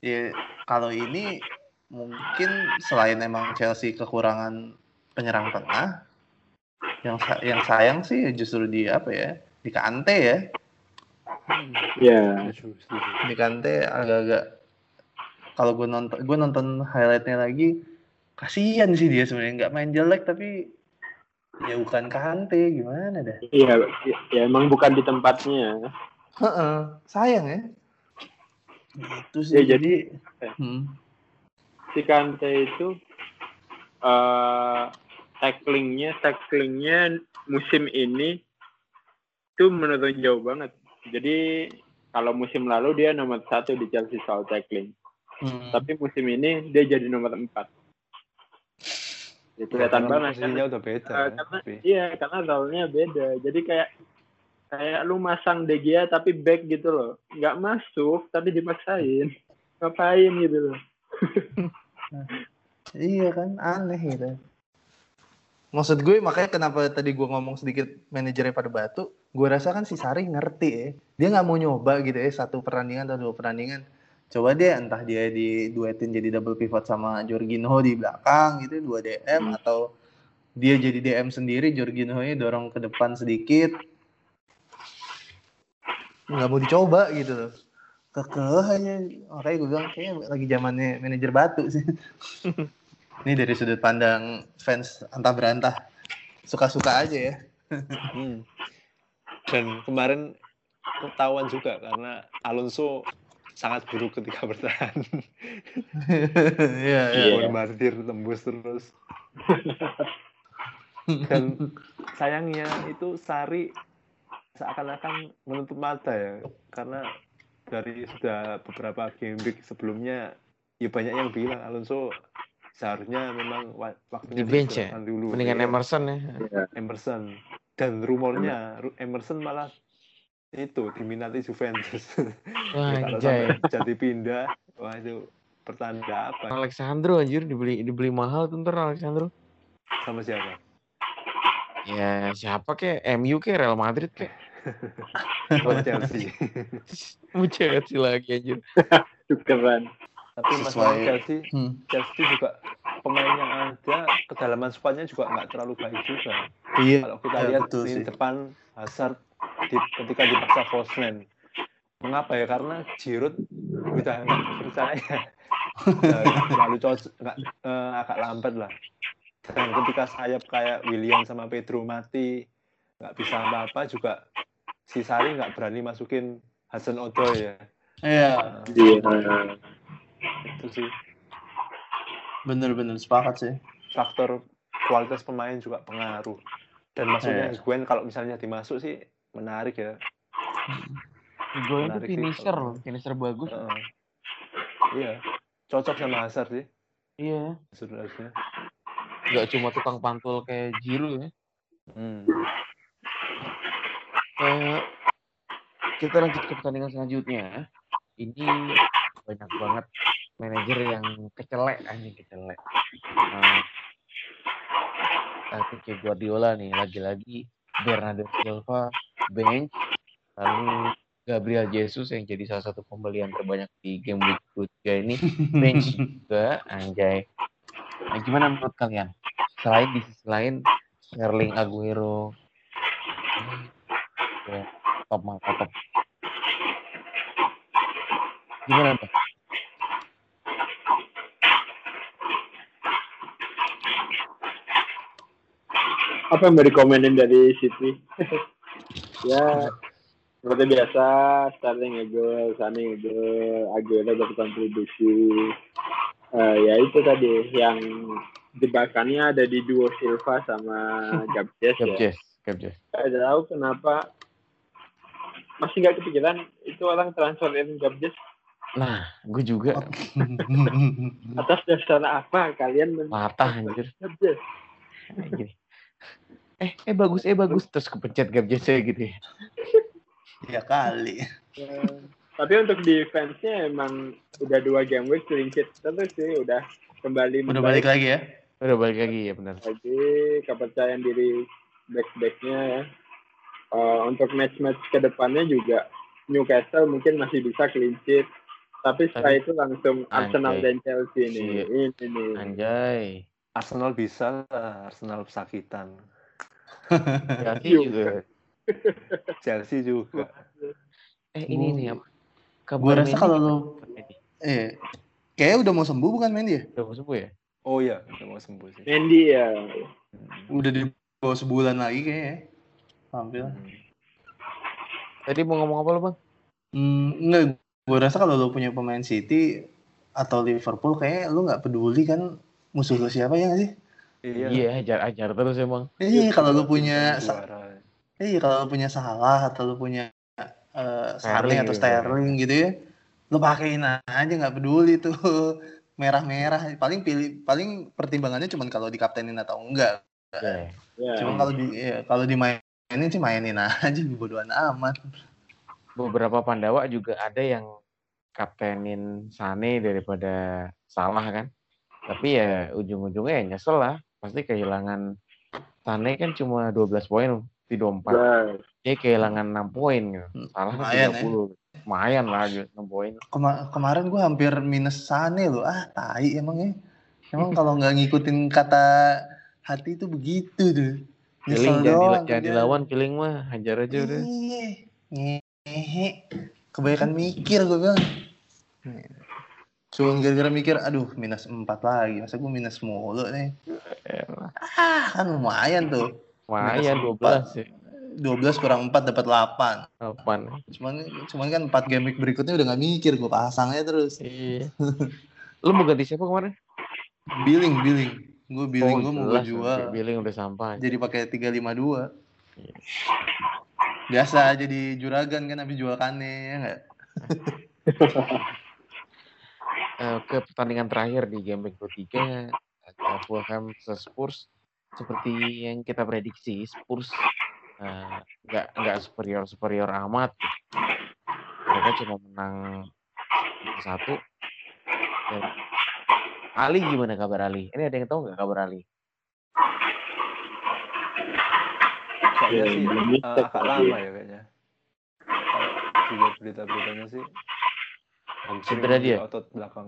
S4: Ya kalau ini mungkin selain emang Chelsea kekurangan penyerang tengah yang sa- yang sayang sih justru di apa ya di Kante ya.
S2: Ya,
S3: setuju.
S4: di Kante agak-agak kalau gue nonton gue nonton highlightnya lagi kasihan sih dia sebenarnya nggak main jelek tapi ya bukan Kante gimana dah
S2: iya, ya emang bukan di tempatnya.
S4: Heeh, sayang ya itu sih
S2: Ya jadi
S4: hmm.
S2: si Kante itu eh tacklingnya tacklingnya musim ini itu menurun jauh banget. Jadi kalau musim lalu dia nomor satu di Chelsea soal tackling.
S4: Hmm.
S2: Tapi musim ini dia jadi nomor 4. Ya, kelihatan
S3: Karena
S2: banget
S3: posisinya udah beda. Ya,
S2: karena
S3: tapi.
S2: iya karena role-nya beda. Jadi kayak kayak lu masang De Gea tapi back gitu loh. Nggak masuk tapi dipaksain. Ngapain gitu loh. [laughs]
S4: Iya kan, aneh gitu. Maksud gue makanya kenapa tadi gue ngomong sedikit manajernya pada batu, gue rasa kan si Sari ngerti ya. Dia nggak mau nyoba gitu ya satu pertandingan atau dua pertandingan. Coba deh entah dia di duetin jadi double pivot sama Jorginho di belakang gitu, dua DM atau dia jadi DM sendiri, Jorginho-nya dorong ke depan sedikit. Nggak mau dicoba gitu loh. Kekeh aja. Makanya gue bilang kayaknya lagi zamannya manajer batu sih. [laughs] Ini dari sudut pandang fans antah berantah. Suka-suka aja ya.
S3: Hmm. Dan kemarin ketahuan juga karena Alonso sangat buruk ketika bertahan. [laughs]
S4: Iya, iya.
S3: Bombardir tembus terus. Dan sayangnya itu Sari seakan-akan menutup mata ya karena dari sudah beberapa game week sebelumnya ya banyak yang bilang Alonso seharusnya memang wa- waktunya
S1: Di bench ya?
S3: dulu.
S1: Mendingan
S3: Iya.
S1: Emerson ya.
S3: Emerson dan rumornya Ru- Emerson malah itu diminati Juventus.
S1: Wah, anjay.
S3: jadi pindah, wah itu pertanda apa?
S1: Alexandro anjir dibeli dibeli mahal tuh ntar Alexandro.
S3: Sama siapa?
S1: Ya siapa kek? MU kek Real Madrid kek? [laughs]
S3: Oh, Chelsea. [laughs]
S1: Mau Chelsea lagi anjir. [laughs]
S2: Tukeran.
S3: Tapi masalah Chelsea,
S4: Hmm.
S3: Chelsea juga pemain yang ada kedalaman squadnya juga nggak terlalu baik juga.
S4: Iya.
S3: Kalau kita
S4: Ya,
S3: lihat di
S4: sih.
S3: depan Hazard di, ketika dipaksa false nine. Mengapa ya? Karena Giroud udah nggak percaya. Terlalu cocok, nggak eh, agak lambat lah. Dan ketika sayap kayak William sama Pedro mati, nggak bisa apa-apa juga si Sari nggak berani masukin Hasan Odoi ya.
S4: Iya,
S3: Nah,
S2: Iya.
S3: itu sih
S4: bener-bener sepakat sih.
S3: faktor kualitas pemain juga pengaruh. Dan masuknya
S4: Iya.
S3: Higuain kalau misalnya dimasuk sih menarik ya.
S1: Gue itu
S3: Menarik sih
S1: finisher loh, finisher bagus.
S3: Heeh. iya, cocok sama Hazard sih
S1: Iya.
S3: sebenarnya.
S1: Gak cuma tukang pantul kayak Giroud ya.
S3: Hmm.
S1: Eh, kita lanjut ke pertandingan selanjutnya. Ini banyak banget manajer yang kecelek anjing kecelek. Nah, tapi kayak Guardiola nih lagi-lagi Bernardo Silva bench lalu Gabriel Jesus yang jadi salah satu pembelian terbanyak di game week 3 ini [laughs] bench juga anjay. Nah, gimana menurut kalian? Selain di sisi lain Sterling Aguero ya, top mantap top. Gimana Bang?
S2: Apa yang mau dikomenin dari City? [laughs] ya, seperti biasa, Sterling ngegol, Sane ngegol, Aguero berkontribusi. Eh, ya itu tadi, yang jebakannya ada di duo Silva sama [laughs] Gabjes ya.
S1: Gabjes, Gabjes.
S2: Saya tahu kenapa masih nggak kepikiran itu orang transferin Gabjes
S1: Nah, gue juga
S2: atas dasar apa kalian
S1: patah anjir.
S2: Gabjes?
S1: Eh, eh bagus, eh bagus terus kepencet Gabjesnya gitu ya.
S4: ya kali.
S2: Eh, tapi untuk defense-nya emang udah dua game week clean sheet terus sih udah kembali
S4: Udah balik lagi ya?
S1: Udah balik lagi ya benar.
S2: lagi kepercayaan diri back-backnya ya. Eh, untuk match-match ke depannya juga Newcastle mungkin masih bisa clean sheet tapi setelah itu langsung Arsenal
S1: Anjay.
S2: dan Chelsea
S1: Iya.
S2: ini nih
S1: Anjay.
S3: Arsenal bisa, lah, Arsenal pesakitan.
S1: Chelsea
S2: Juga. [laughs]
S3: Chelsea juga.
S1: Eh ini nih apa?
S4: Gue rasa kalau
S1: nih?
S4: eh kayaknya udah mau sembuh bukan Mendy ya?
S1: udah mau sembuh ya?
S3: Oh iya, udah mau sembuh sih.
S2: Mendy ya.
S4: Udah di bawah sebulan lagi kayaknya. ya. Tampil.
S3: Hmm.
S1: Tadi mau ngomong apa lo bang?
S4: Hmm, enggak, gue rasa kalau lu punya pemain City atau Liverpool kayak lu nggak peduli kan musuh lu siapa ya nggak sih?
S3: Iya.
S1: Iya, ajar ajar terus emang.
S4: Iya, kalau lu punya
S3: Juara.
S4: iya kalau lu punya salah atau lu punya eh Sterling atau
S1: gitu.
S4: Sterling gitu ya. Lo pakein aja nggak peduli tuh [laughs] merah-merah. Paling pilih paling pertimbangannya cuma kalau dikaptenin atau enggak.
S1: Ya.
S2: Ya.
S4: Cuma kalau di ya, kalau dimainin sih mainin aja bodohan amat.
S1: Beberapa Pandawa juga ada yang kaptenin Sane daripada Salah kan. Tapi ya ujung-ujungnya ya nyesel lah. Pasti kehilangan Sane kan cuma 12 poin di 24.
S2: Nah,
S1: Dia kehilangan 6 poin gitu. Salah kan
S4: Lumayan,
S1: 30. Lumayan lah gitu, 6 poin.
S4: Kema- kemarin gue hampir minus Sane loh. Ah, tai emangnya. Emang kalau nggak ngikutin kata hati itu begitu tuh.
S1: Feeling jangan, jangan dilawan feeling mah hajar aja udah.
S4: Iya. Ngehe. Kebanyakan mikir gue bilang. Cuma gara-gara mikir, aduh minus 4 lagi. Masa gue minus mulu nih. Ah, kan lumayan tuh.
S1: Lumayan
S4: Minus
S1: 12 ya.
S4: 12 kurang 4 dapat 8.
S1: Apaan?
S4: Cuman cuman kan 4 game week berikutnya udah gak mikir, gue pasang aja terus.
S1: Iya. Lu mau ganti siapa kemarin?
S4: Billing, billing. Gue billing gue mau gue jual.
S1: Billing udah sampah.
S4: Jadi pakai 352.
S1: Iya.
S4: Biasa jadi juragan kan habis jual kane ya enggak? [laughs]
S1: Eh, ke pertandingan terakhir di game week 23 ada Fulham Spurs. Seperti yang kita prediksi Spurs eh, nggak nggak superior superior amat. Mereka cuma menang satu. Dan Ali gimana kabar Ali? Ini ada yang tahu nggak kabar Ali?
S3: Kayaknya
S2: Ya,
S3: sih
S2: ngecek
S3: agak lama ya kayaknya. Dilihat berita-beritanya sih
S1: Cedera
S3: di
S1: dia?
S3: otot belakang.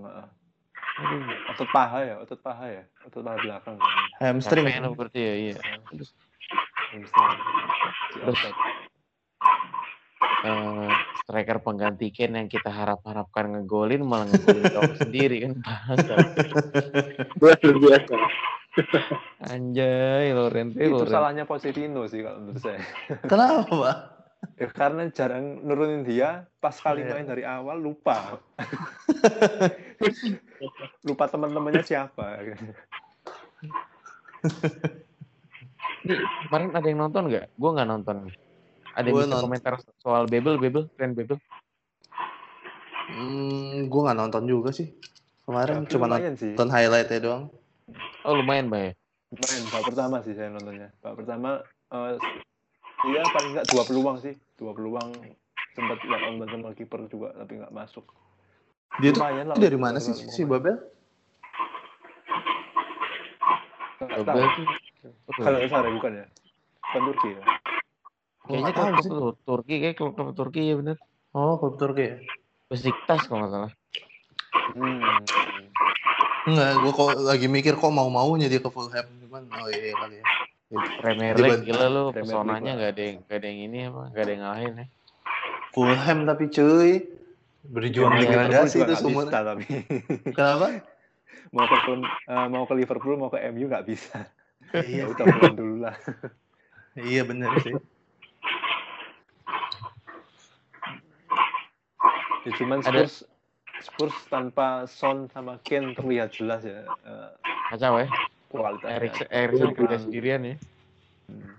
S1: Aduh,
S3: Otot paha ya, otot paha ya, otot paha belakang.
S4: Hamstring.
S1: capek berarti ya iya Terus,
S3: Hamstring.
S1: Terus?
S3: otot.
S1: eh, striker pengganti Ken yang kita harap-harapkan ngegolin malah ngegolin [laughs] sendiri kan
S2: luar biasa.
S1: Anjay, Lorente,
S3: Itu
S1: Lorente.
S3: salahnya Pochettino sih kalau menurut saya.
S4: Kenapa, Pak?
S3: Ya, karena jarang nurunin dia, pas kali
S4: Iya.
S3: main dari awal lupa. [laughs] lupa teman-temannya siapa.
S1: Nih, kemarin ada yang nonton nggak? Gue nggak nonton. Ada yang bisa
S4: nonton.
S1: komentar soal Bebel, Bebel, tren Bebel.
S4: Hmm, gue nggak nonton juga sih. Kemarin
S3: Tapi
S4: cuma
S3: lumayan sih.
S4: nonton highlightnya doang.
S1: Oh lumayan, Bay.
S3: Main babak pertama sih saya nontonnya. Babak pertama eh iya paling nggak dua peluang sih. Dua peluang sempat one on sama kiper juga tapi nggak masuk.
S4: Dia tuh
S3: lah
S4: dari mana sih si
S3: main.
S4: Babel?
S3: Kalau nggak salah ya, bukan ya? Bukan Turki ya?
S1: Kayaknya
S4: tahu
S1: klub Turki, kayak klub klub Turki ya bener.
S4: Oh, klub Turki ya?
S1: Besiktas kalau nggak salah.
S3: Hmm.
S4: Enggak, gue kok lagi mikir kok mau-maunya dia ke Fulham. Cuman, oh iya kali ya.
S1: Premier League gila lu, pesonanya nggak ada yang nggak ada yang ini apa, nggak ada yang ngalahin ya.
S4: Fulham tapi cuy. Berjuang
S3: Liverpool
S4: degradasi itu
S3: bisa, tapi [laughs]
S4: Kenapa?
S3: mau ke eh, mau ke Liverpool mau ke MU nggak bisa. Ya
S4: iya,
S3: udah pulang dulu lah.
S4: iya bener sih.
S3: Ya, cuman
S1: Ada-
S3: Spurs Spurs tanpa Son sama Kane terlihat jelas ya eh,
S1: Kacau ya.
S3: Kualitasnya.
S1: Erikson, Erikson udah sendirian ya.
S3: Hmm.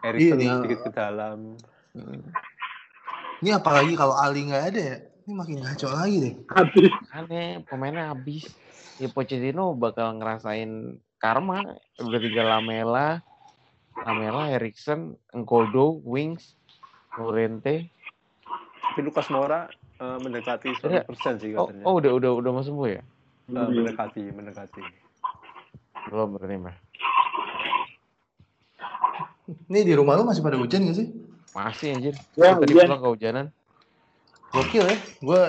S3: Erikson
S4: Iya, nih,
S3: sedikit ke dalam.
S4: Ini apalagi kalau Ali nggak ada ya. Ini makin ngaco lagi deh.
S2: Habis.
S1: Aneh, pemainnya habis. Ya Pochettino bakal ngerasain karma. Udah tiga Lamela, Lamela, Erikson, Enkodo, Wings, Lorente.
S3: Tapi Lucas Moura eh, mendekati
S1: Iya.
S3: 100% sih
S1: Oh,
S3: katanya.
S1: oh udah udah udah mau sembuh ya?
S3: Eh, mendekati, mendekati.
S1: Belum berarti mah.
S4: Ini di rumah lu masih pada hujan gak sih?
S1: Masih anjir.
S2: Ya,
S1: Gua tadi
S2: hujan.
S1: pulang kehujanan.
S4: Gokil ya. Gue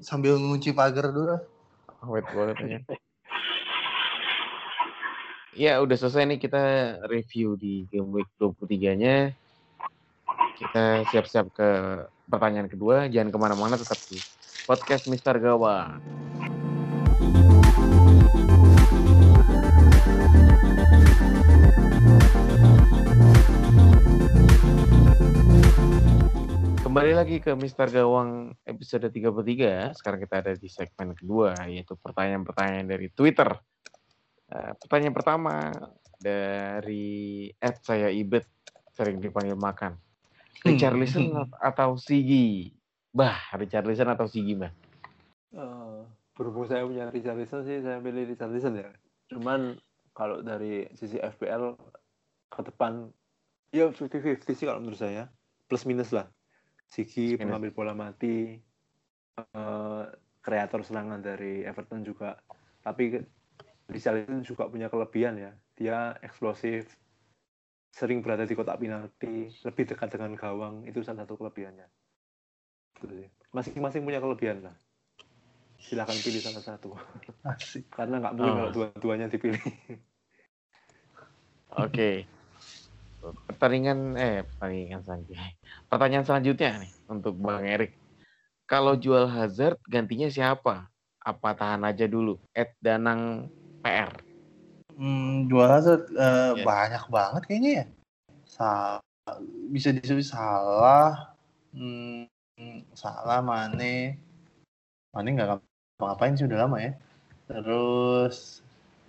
S4: sambil ngunci pagar dulu. lah.
S1: Wait banget aja. Ya udah selesai nih kita review di game week 23-nya. Kita siap-siap ke pertanyaan kedua. Jangan ke mana-mana tetap di podcast Mister Gawang. Kembali lagi ke Mister Gawang episode 33. Sekarang kita ada di segmen kedua, yaitu pertanyaan-pertanyaan dari Twitter. Eh, pertanyaan pertama dari Ed saya Ibet, sering dipanggil makan.
S4: Hmm.
S1: Richarlison atau Sigi? Bah, Richarlison atau Sigi, Mbah?
S3: Eh, berhubung saya punya Richarlison sih saya pilih Richarlison ya. Cuman kalau dari sisi FPL ke depan ya 50-50 sih kalau menurut saya. Plus minus lah. Sigi
S1: Minus.
S3: pengambil bola mati eh, kreator serangan dari Everton juga. Tapi Richarlison juga punya kelebihan ya. Dia eksplosif, sering berada di kotak penalti, lebih dekat dengan gawang. Itu salah satu kelebihannya. Gitu. Masing-masing punya kelebihan lah. Silahkan pilih salah satu.
S4: Asik.
S3: Karena nggak mungkin
S1: Oh.
S3: kalau dua-duanya dipilih.
S1: Oke. Pertandingan eh pertandingan selanjutnya. Pertanyaan selanjutnya nih untuk Bang Erik. Kalau jual Hazard gantinya siapa? Apa tahan aja dulu? Ed Danang PR.
S4: Hmm, jual Hazard eh,
S1: Yes.
S4: banyak banget kayaknya ya. Sa bisa disebut salah, hmm, salah Mane, Mane nggak ngapa-ngapain sih udah lama ya. Terus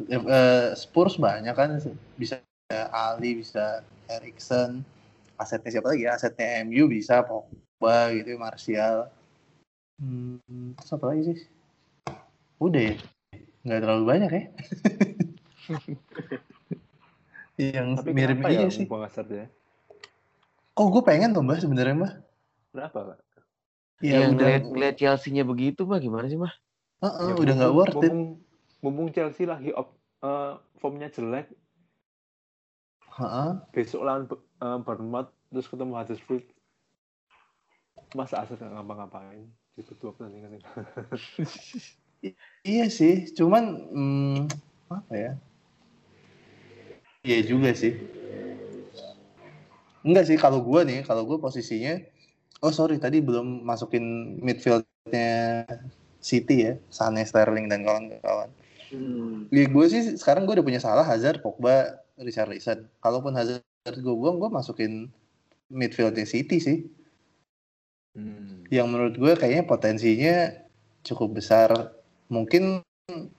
S4: eh, eh, Spurs banyak kan, bisa Ali, bisa Erikson, asetnya siapa lagi ya? Asetnya MU bisa Pogba gitu, Martial. Hmm, terus apa lagi sih? Udah ya, nggak terlalu banyak ya. [laughs] Yang
S3: Tapi
S4: mirip
S3: kenapa ya
S4: iya sih.
S3: Ya?
S4: Oh, gue pengen tuh mbak sebenarnya mbak.
S3: Kenapa, Pak?
S4: Ya,
S1: yang ngeliat, ngeliat Chelsea-nya begitu mah gimana sih mah?
S4: Heeh,
S3: Ya,
S4: udah nggak worth it.
S3: Mumpung, Chelsea lagi op, eh, formnya jelek,
S4: Heeh.
S3: besok lawan uh, Bournemouth terus ketemu Huddersfield. Masa Hazard nggak ngapa-ngapain di kedua pertandingan itu? [laughs]
S4: Iya sih, cuman hmm, apa ya? Iya juga sih. Enggak sih kalau gue nih, kalau gue posisinya, oh sorry tadi belum masukin midfieldnya City ya, Sane, Sterling dan kawan-kawan.
S2: Hmm.
S4: Ya, gue sih sekarang gue udah punya salah Hazard, Pogba, Richarlison. Kalaupun Hazard gue buang, gue masukin midfieldnya City sih.
S3: Hmm.
S4: Yang menurut gue kayaknya potensinya cukup besar. Mungkin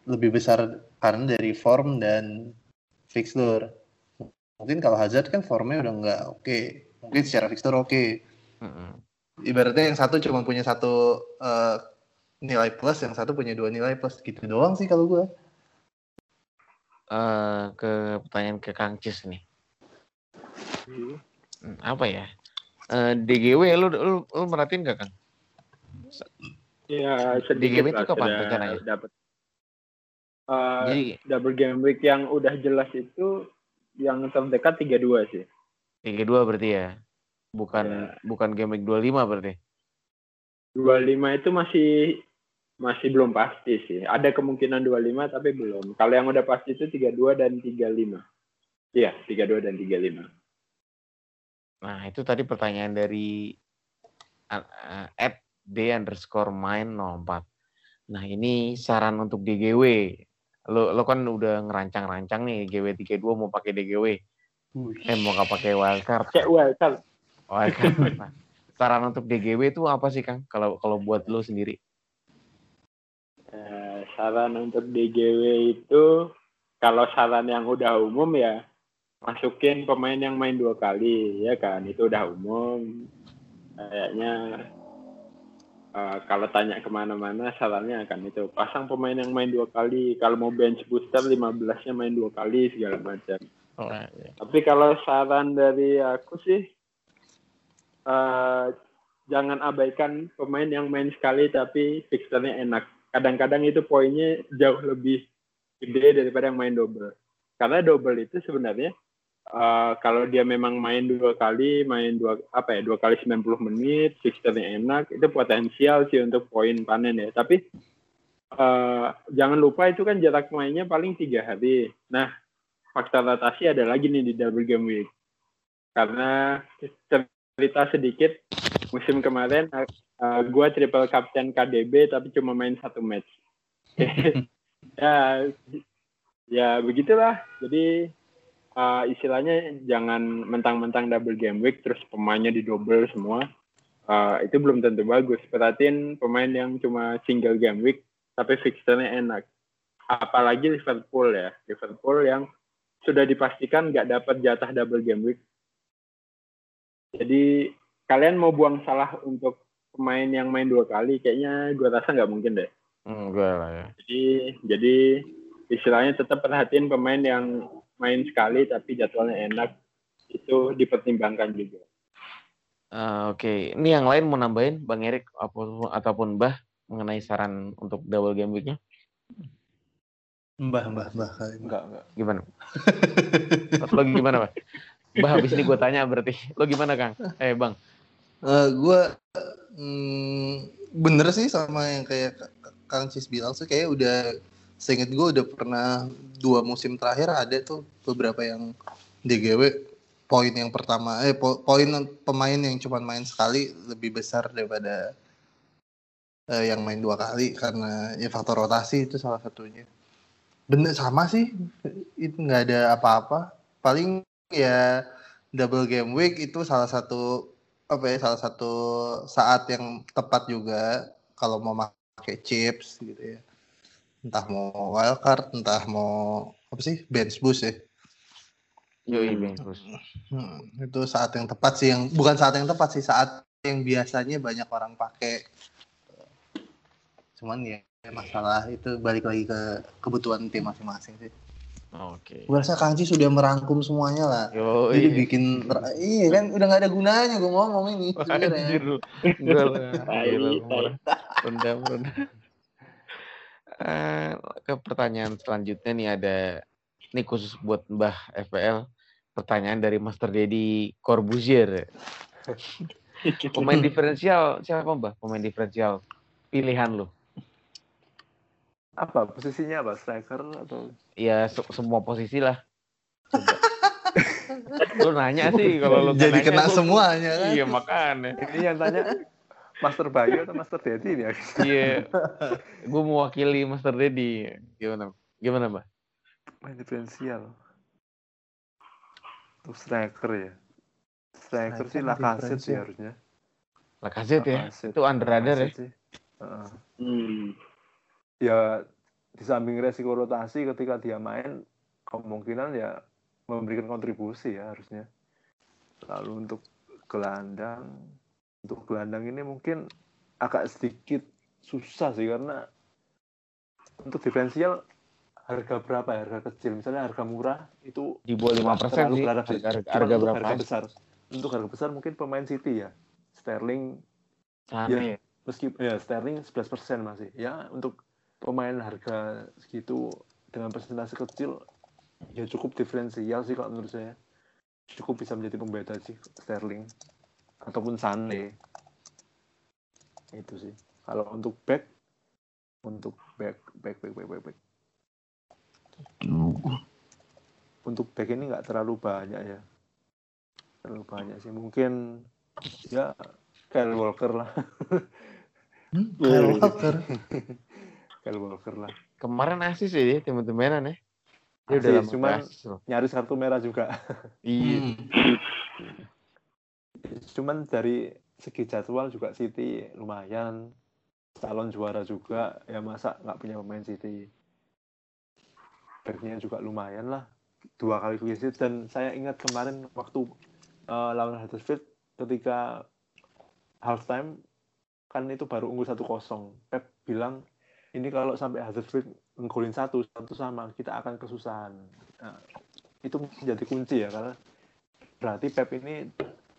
S4: lebih besar karena dari form dan fixture. Mungkin kalau Hazard kan formnya udah nggak oke. Mungkin secara fixture oke.
S1: Mm-mm.
S4: Ibaratnya yang satu cuma punya satu eh, nilai plus, yang satu punya dua nilai plus. Gitu doang sih kalau gue.
S1: Eh, ke pertanyaan ke Kang Cis nih. Hmm, apa ya? Eh, DGW lu, lu, lu merhatiin gak Kang?
S2: Ya
S1: Di
S2: sedikit
S1: game itu kapan
S2: sudah
S1: rencananya?
S2: dapat. Eh,
S1: Jadi
S2: double game week yang udah jelas itu yang terdekat 32 sih.
S1: 32 berarti ya. Bukan
S2: Ya.
S1: bukan game week 25 berarti.
S2: 25 itu masih masih belum pasti sih. Ada kemungkinan 25 tapi belum. Kalau yang udah pasti itu 32 dan 35. Iya, 32 dan 35.
S1: Nah, itu tadi pertanyaan dari uh, at D underscore main 04. Nah, ini saran untuk DGW. Lo, lo kan udah ngerancang-rancang nih GW32 mau pakai DGW. Eh, mau nggak pakai wildcard.
S2: Kayak wildcard.
S1: Wildcard. Nah, saran untuk DGW itu apa sih, Kang? Kalau kalau buat lo sendiri?
S2: Saran untuk DGW itu kalau saran yang udah umum ya masukin pemain yang main dua kali ya kan? Itu udah umum. Kayaknya eh, kalau tanya ke mana-mana sarannya akan itu. Pasang pemain yang main dua kali. Kalau mau bench booster 15-nya main dua kali segala macam.
S1: Oh, iya.
S2: tapi kalau saran dari aku sih eh, jangan abaikan pemain yang main sekali tapi fixturnya enak. Kadang-kadang itu poinnya jauh lebih gede daripada yang main double. Karena double itu sebenarnya eh, kalau dia memang main dua kali, main dua apa ya dua kali 90 menit, fixturnya enak, itu potensial sih untuk poin panen ya. Tapi eh, jangan lupa itu kan jarak mainnya paling tiga hari. Nah faktor rotasi ada lagi nih di double game week. Karena cerita sedikit, musim kemarin uh, gue triple captain KDB tapi cuma main satu match. [laughs] ya, ya begitulah. Jadi uh, istilahnya jangan mentang-mentang double game week terus pemainnya di double semua. Uh, itu belum tentu bagus. Perhatiin pemain yang cuma single game week tapi fixturnya enak. Apalagi Liverpool ya. Liverpool yang sudah dipastikan nggak dapat jatah double game week. Jadi kalian mau buang salah untuk pemain yang main dua kali, kayaknya gue rasa nggak mungkin deh.
S1: Enggak lah ya.
S2: Jadi jadi istilahnya tetap perhatiin pemain yang main sekali tapi jadwalnya enak itu dipertimbangkan juga.
S1: Ah, Oke, ini yang lain mau nambahin Bang Erik ataupun, ataupun Bah mengenai saran untuk double game week-nya
S4: Mbah, mbah, mbah.
S3: Enggak, enggak.
S1: gimana? [laughs] Lo gimana, Bah? Bah, habis ini gue tanya berarti. Lo gimana, Kang? Eh, Bang.
S4: Eh, gue mm, bener sih sama yang kayak Kang Cis bilang sih kayak udah seinget gue udah pernah dua musim terakhir ada tuh beberapa yang DGW poin yang pertama eh po- poin pemain yang cuma main sekali lebih besar daripada eh, yang main dua kali karena ya faktor rotasi itu salah satunya. Bener sama sih itu nggak ada apa-apa. Paling ya double game week itu salah satu apa ya salah satu saat yang tepat juga kalau mau pakai chips gitu ya entah mau wildcard entah mau apa sih bench boost ya
S1: Yoi,
S2: Hmm.
S1: Bang. Terus.
S4: Hmm, itu saat yang tepat sih yang bukan saat yang tepat sih saat yang biasanya banyak orang pakai cuman ya masalah itu balik lagi ke kebutuhan tim masing-masing sih
S1: Oke.
S4: gue rasa Kangci sudah merangkum semuanya lah.
S1: Yo,
S4: jadi bikin iya kan udah nggak ada gunanya gue ngomong ini [laughs] sebenarnya.
S1: Anjir lu. Rendah, rendah. Eh, ke pertanyaan selanjutnya nih ada ini khusus buat Mbah FPL pertanyaan dari Master Dedi Corbuzier. [laughs] Pemain diferensial siapa Mbah? Pemain diferensial. Pilihan lu
S3: Apa posisinya apa? Striker atau
S1: ya se- semua posisi lah [laughs] lu nanya sih kalau lu
S4: jadi
S1: nanya,
S4: kena
S1: gua-
S4: semuanya kan
S1: iya makanya
S3: ini yang tanya Master Bayu atau Master Dedi ya?
S1: iya gue mewakili Master Dedi gimana gimana Mbah
S3: Main diferensial. Untuk striker ya. Striker sih
S4: Striker
S3: Lacazette sih harusnya.
S1: Lacazette ya itu under radar ya
S3: Lacazette sih. Heeh.
S2: Hmm.
S3: Ya di samping resiko rotasi ketika dia main kemungkinan ya memberikan kontribusi ya harusnya. Lalu untuk gelandang untuk gelandang ini mungkin agak sedikit susah sih karena untuk diferensial harga berapa ya? Harga kecil. Misalnya harga murah itu
S1: di bawah lima persen sih. harga, harga
S3: untuk
S1: berapa?
S3: harga besar. Untuk harga besar mungkin pemain City ya. Sterling
S1: Sane.
S3: meskipun ya Sterling 11% masih. Ya untuk pemain harga segitu dengan persentase kecil ya cukup diferensial sih kalau menurut saya. Cukup bisa menjadi pembeda sih Sterling ataupun Sane. Itu sih. Kalau untuk back untuk back back back back back, back. untuk back ini nggak terlalu banyak ya. Terlalu banyak sih. Mungkin ya Kyle Walker lah.
S4: Hmm, Kyle Walker [laughs]
S3: Kyle Walker lah.
S1: Kemarin asis ya dia teman-temanan ya. Dia udah lama
S3: cuman
S1: nggak asis loh.
S3: nyaris kartu merah juga. [laughs]
S1: Iya.
S4: Hmm.
S3: cuman dari segi jadwal juga City lumayan. Calon juara juga. Ya masa nggak punya pemain City? Backnya juga lumayan lah. Dua kali clean sheet dan saya ingat kemarin waktu eh, lawan Huddersfield ketika halftime kan itu baru unggul 1-0 Pep bilang ini kalau sampai Huddersfield ngegolin satu satu sama kita akan kesusahan. Nah, itu menjadi kunci ya karena berarti Pep ini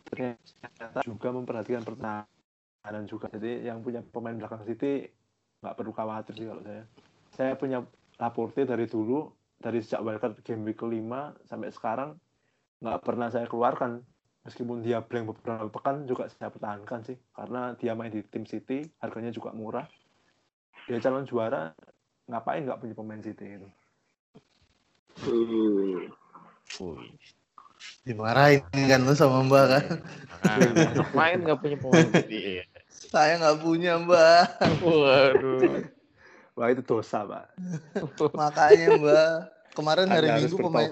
S3: ternyata juga memperhatikan pertahanan juga. Jadi yang punya pemain belakang City nggak perlu khawatir sih kalau saya. Saya punya Laporte dari dulu dari sejak wildcard game week kelima sampai sekarang nggak pernah saya keluarkan. Meskipun dia blank beberapa pekan juga saya pertahankan sih. Karena dia main di tim City harganya juga murah dia calon juara ngapain nggak punya pemain City itu?
S2: Uh.
S1: Wih.
S4: dimarahin kan lu sama mbak kan?
S1: Main nggak punya pemain City?
S4: Saya nggak punya mbak.
S1: Waduh.
S3: Wah itu dosa pak.
S4: Makanya mbak. Kemarin hari
S3: Anda
S4: minggu pemain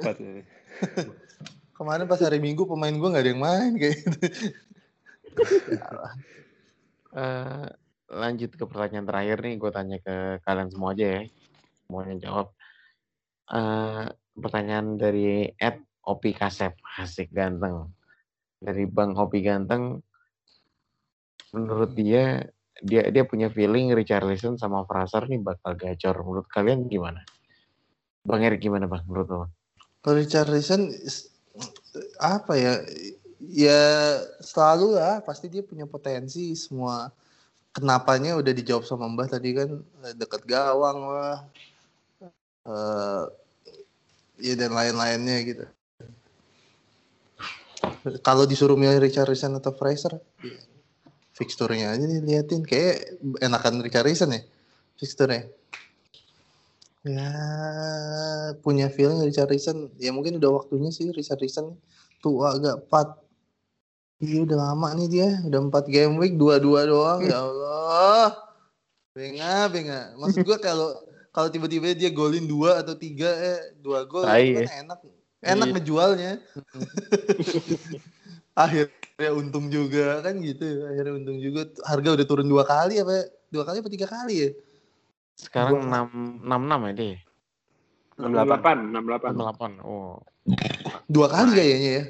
S4: kemarin pas hari minggu pemain gue nggak ada yang main kayak gitu.
S1: Eh, lanjut ke pertanyaan terakhir nih gue tanya ke kalian semua aja ya semuanya jawab Eh, pertanyaan dari Ed Opi Kasep asik ganteng dari Bang Opi ganteng menurut dia dia dia punya feeling Richarlison sama Fraser nih bakal gacor. Menurut kalian gimana? Bang Erik gimana bang? Menurut?
S4: Kalau Richarlison is- apa ya? Ya selalu lah, pasti dia punya potensi semua. Kenapanya udah dijawab sama Mbah tadi kan dekat gawang lah. Eh ya dan lain-lainnya gitu. Kalau disuruh milih Richarlison atau Fraser, ya, fixturnya aja nih liatin kayak enakan Richarlison ya fixturnya. Ya punya feeling Richarlison. Ya mungkin udah waktunya sih Richarlison tua agak empat. Iya udah lama nih dia, udah empat game week dua-dua doang ya Allah. Benga, benga. Maksud gua kalau kalau tiba-tiba dia golin dua atau tiga eh dua gol kan enak enak
S1: Iya.
S4: ngejualnya. [laughs] akhirnya untung juga kan gitu akhirnya untung juga harga udah turun dua kali apa dua kali apa tiga kali ya
S1: Sekarang
S4: Gua-
S1: 6 66 ya dia.
S2: 68, 68.
S1: 68. Oh.
S4: dua kali kayaknya ya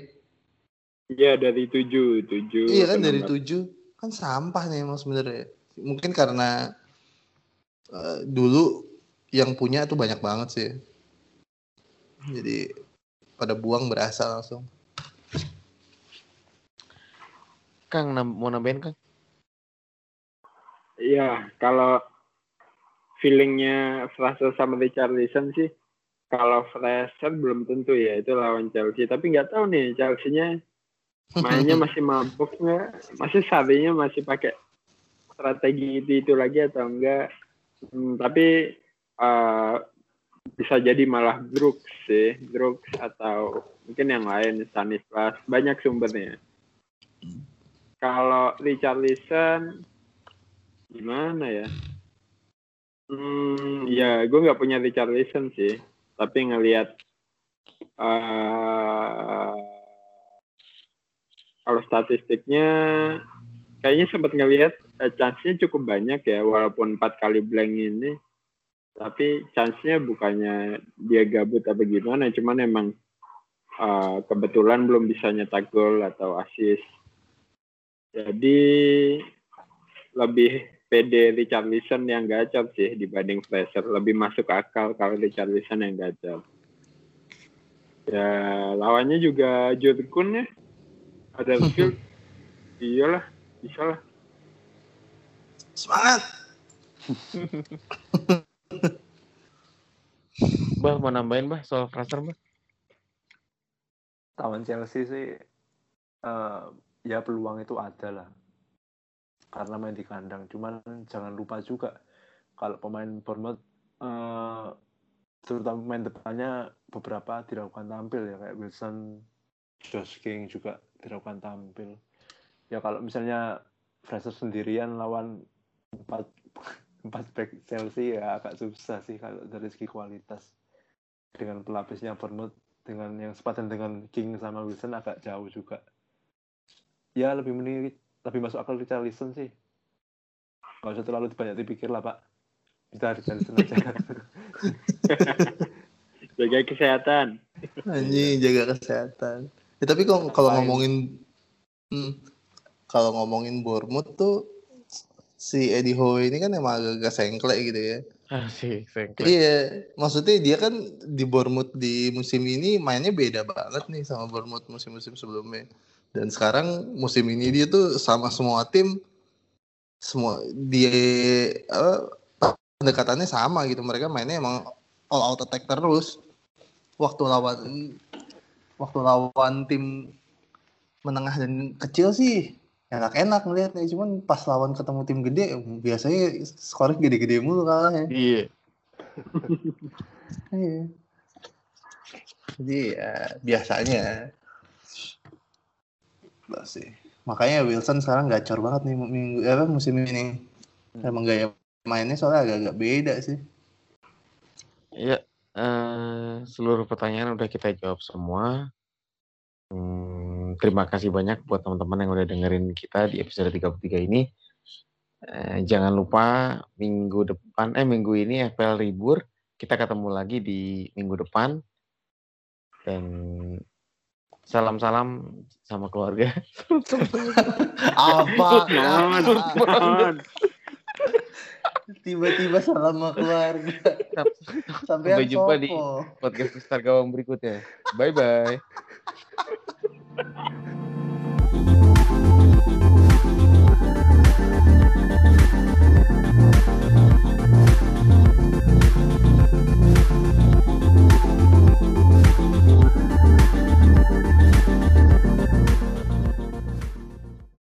S2: Iya dari 7, 7.
S4: iya kan dari tujuh kan sampah nih emang sebenarnya mungkin karena eh, dulu yang punya tuh banyak banget sih jadi pada buang berasa langsung
S1: Kang mau nambahin Kang?
S2: Iya, kalau feelingnya Fraser sama Richarlison sih, kalau Fraser belum tentu ya itu lawan Chelsea. Tapi nggak tahu nih Chelsea-nya mainnya masih mabuk nggak? Masih sabinya masih pakai strategi itu itu lagi atau enggak? Hmm, tapi eh, bisa jadi malah Brooks sih, Brooks atau mungkin yang lain Stanislas banyak sumbernya. Kalau Richarlison gimana ya? Hmm, ya gue nggak punya Richarlison sih, tapi ngelihat eh kalau statistiknya kayaknya sempat ngelihat eh, chance-nya cukup banyak ya, walaupun empat kali blank ini, tapi chance-nya bukannya dia gabut apa gimana, cuman emang eh, kebetulan belum bisa nyetak gol atau assist. Jadi lebih PD Richarlison yang gacor sih dibanding Fraser. Lebih masuk akal kalau Richarlison yang gacor. Ya lawannya juga Jurkun ya. Ada skill. [laughs] Iyalah, bisa lah.
S4: semangat [laughs]
S1: Bah mau nambahin bah soal Fraser bah?
S3: Lawan Chelsea sih eh, ya peluang itu ada lah. Karena main di kandang. Cuman jangan lupa juga kalau pemain Bournemouth eh, terutama pemain depannya beberapa dilakukan tampil ya kayak Wilson, Josh King juga dilakukan tampil. Ya kalau misalnya Fraser sendirian lawan empat empat back Chelsea ya agak susah sih kalau dari segi kualitas dengan pelapisnya Bournemouth dengan yang sepadan dengan King sama Wilson agak jauh juga. Ya lebih mending lebih masuk akal Richarlison sih. Gak usah terlalu banyak dipikir lah Pak. Kita Richarlison aja. [laughs]
S2: Jaga kesehatan.
S4: anjing jaga kesehatan ya, tapi kalau kalau ngomongin hmm, kalau ngomongin Bournemouth tuh si Eddie Howe ini kan emang agak-agak sengklek gitu ya
S1: Ah sih, sengklek.
S4: Iya, maksudnya dia kan di Bournemouth di musim ini mainnya beda banget nih sama Bournemouth musim-musim sebelumnya. Dan sekarang musim ini dia tuh sama semua tim semua dia apa, pendekatannya sama gitu. Mereka mainnya emang all out attack terus. Waktu lawan waktu lawan tim menengah dan kecil sih enak-enak ngeliatnya cuman pas lawan ketemu tim gede biasanya skornya gede-gede mulu kalahnya
S1: Iya. [laughs]
S4: Iya. Jadi ya biasanya. Lah sih. Makanya Wilson sekarang gacor banget nih minggu apa musim ini. Emang gaya mainnya soalnya agak-agak beda sih.
S1: Iya, eh, seluruh pertanyaan udah kita jawab semua. Hmm, terima kasih banyak buat teman-teman yang udah dengerin kita di episode 33 ini. Eh, jangan lupa minggu depan, eh minggu ini FPL libur. Kita ketemu lagi di minggu depan. Dan salam-salam sama keluarga. [laughs]
S4: Apa?
S2: Non
S4: tiba-tiba salam keluarga. [laughs] Sampai
S1: sampai jumpa di podcast besar Gawang berikutnya. Bye bye [laughs]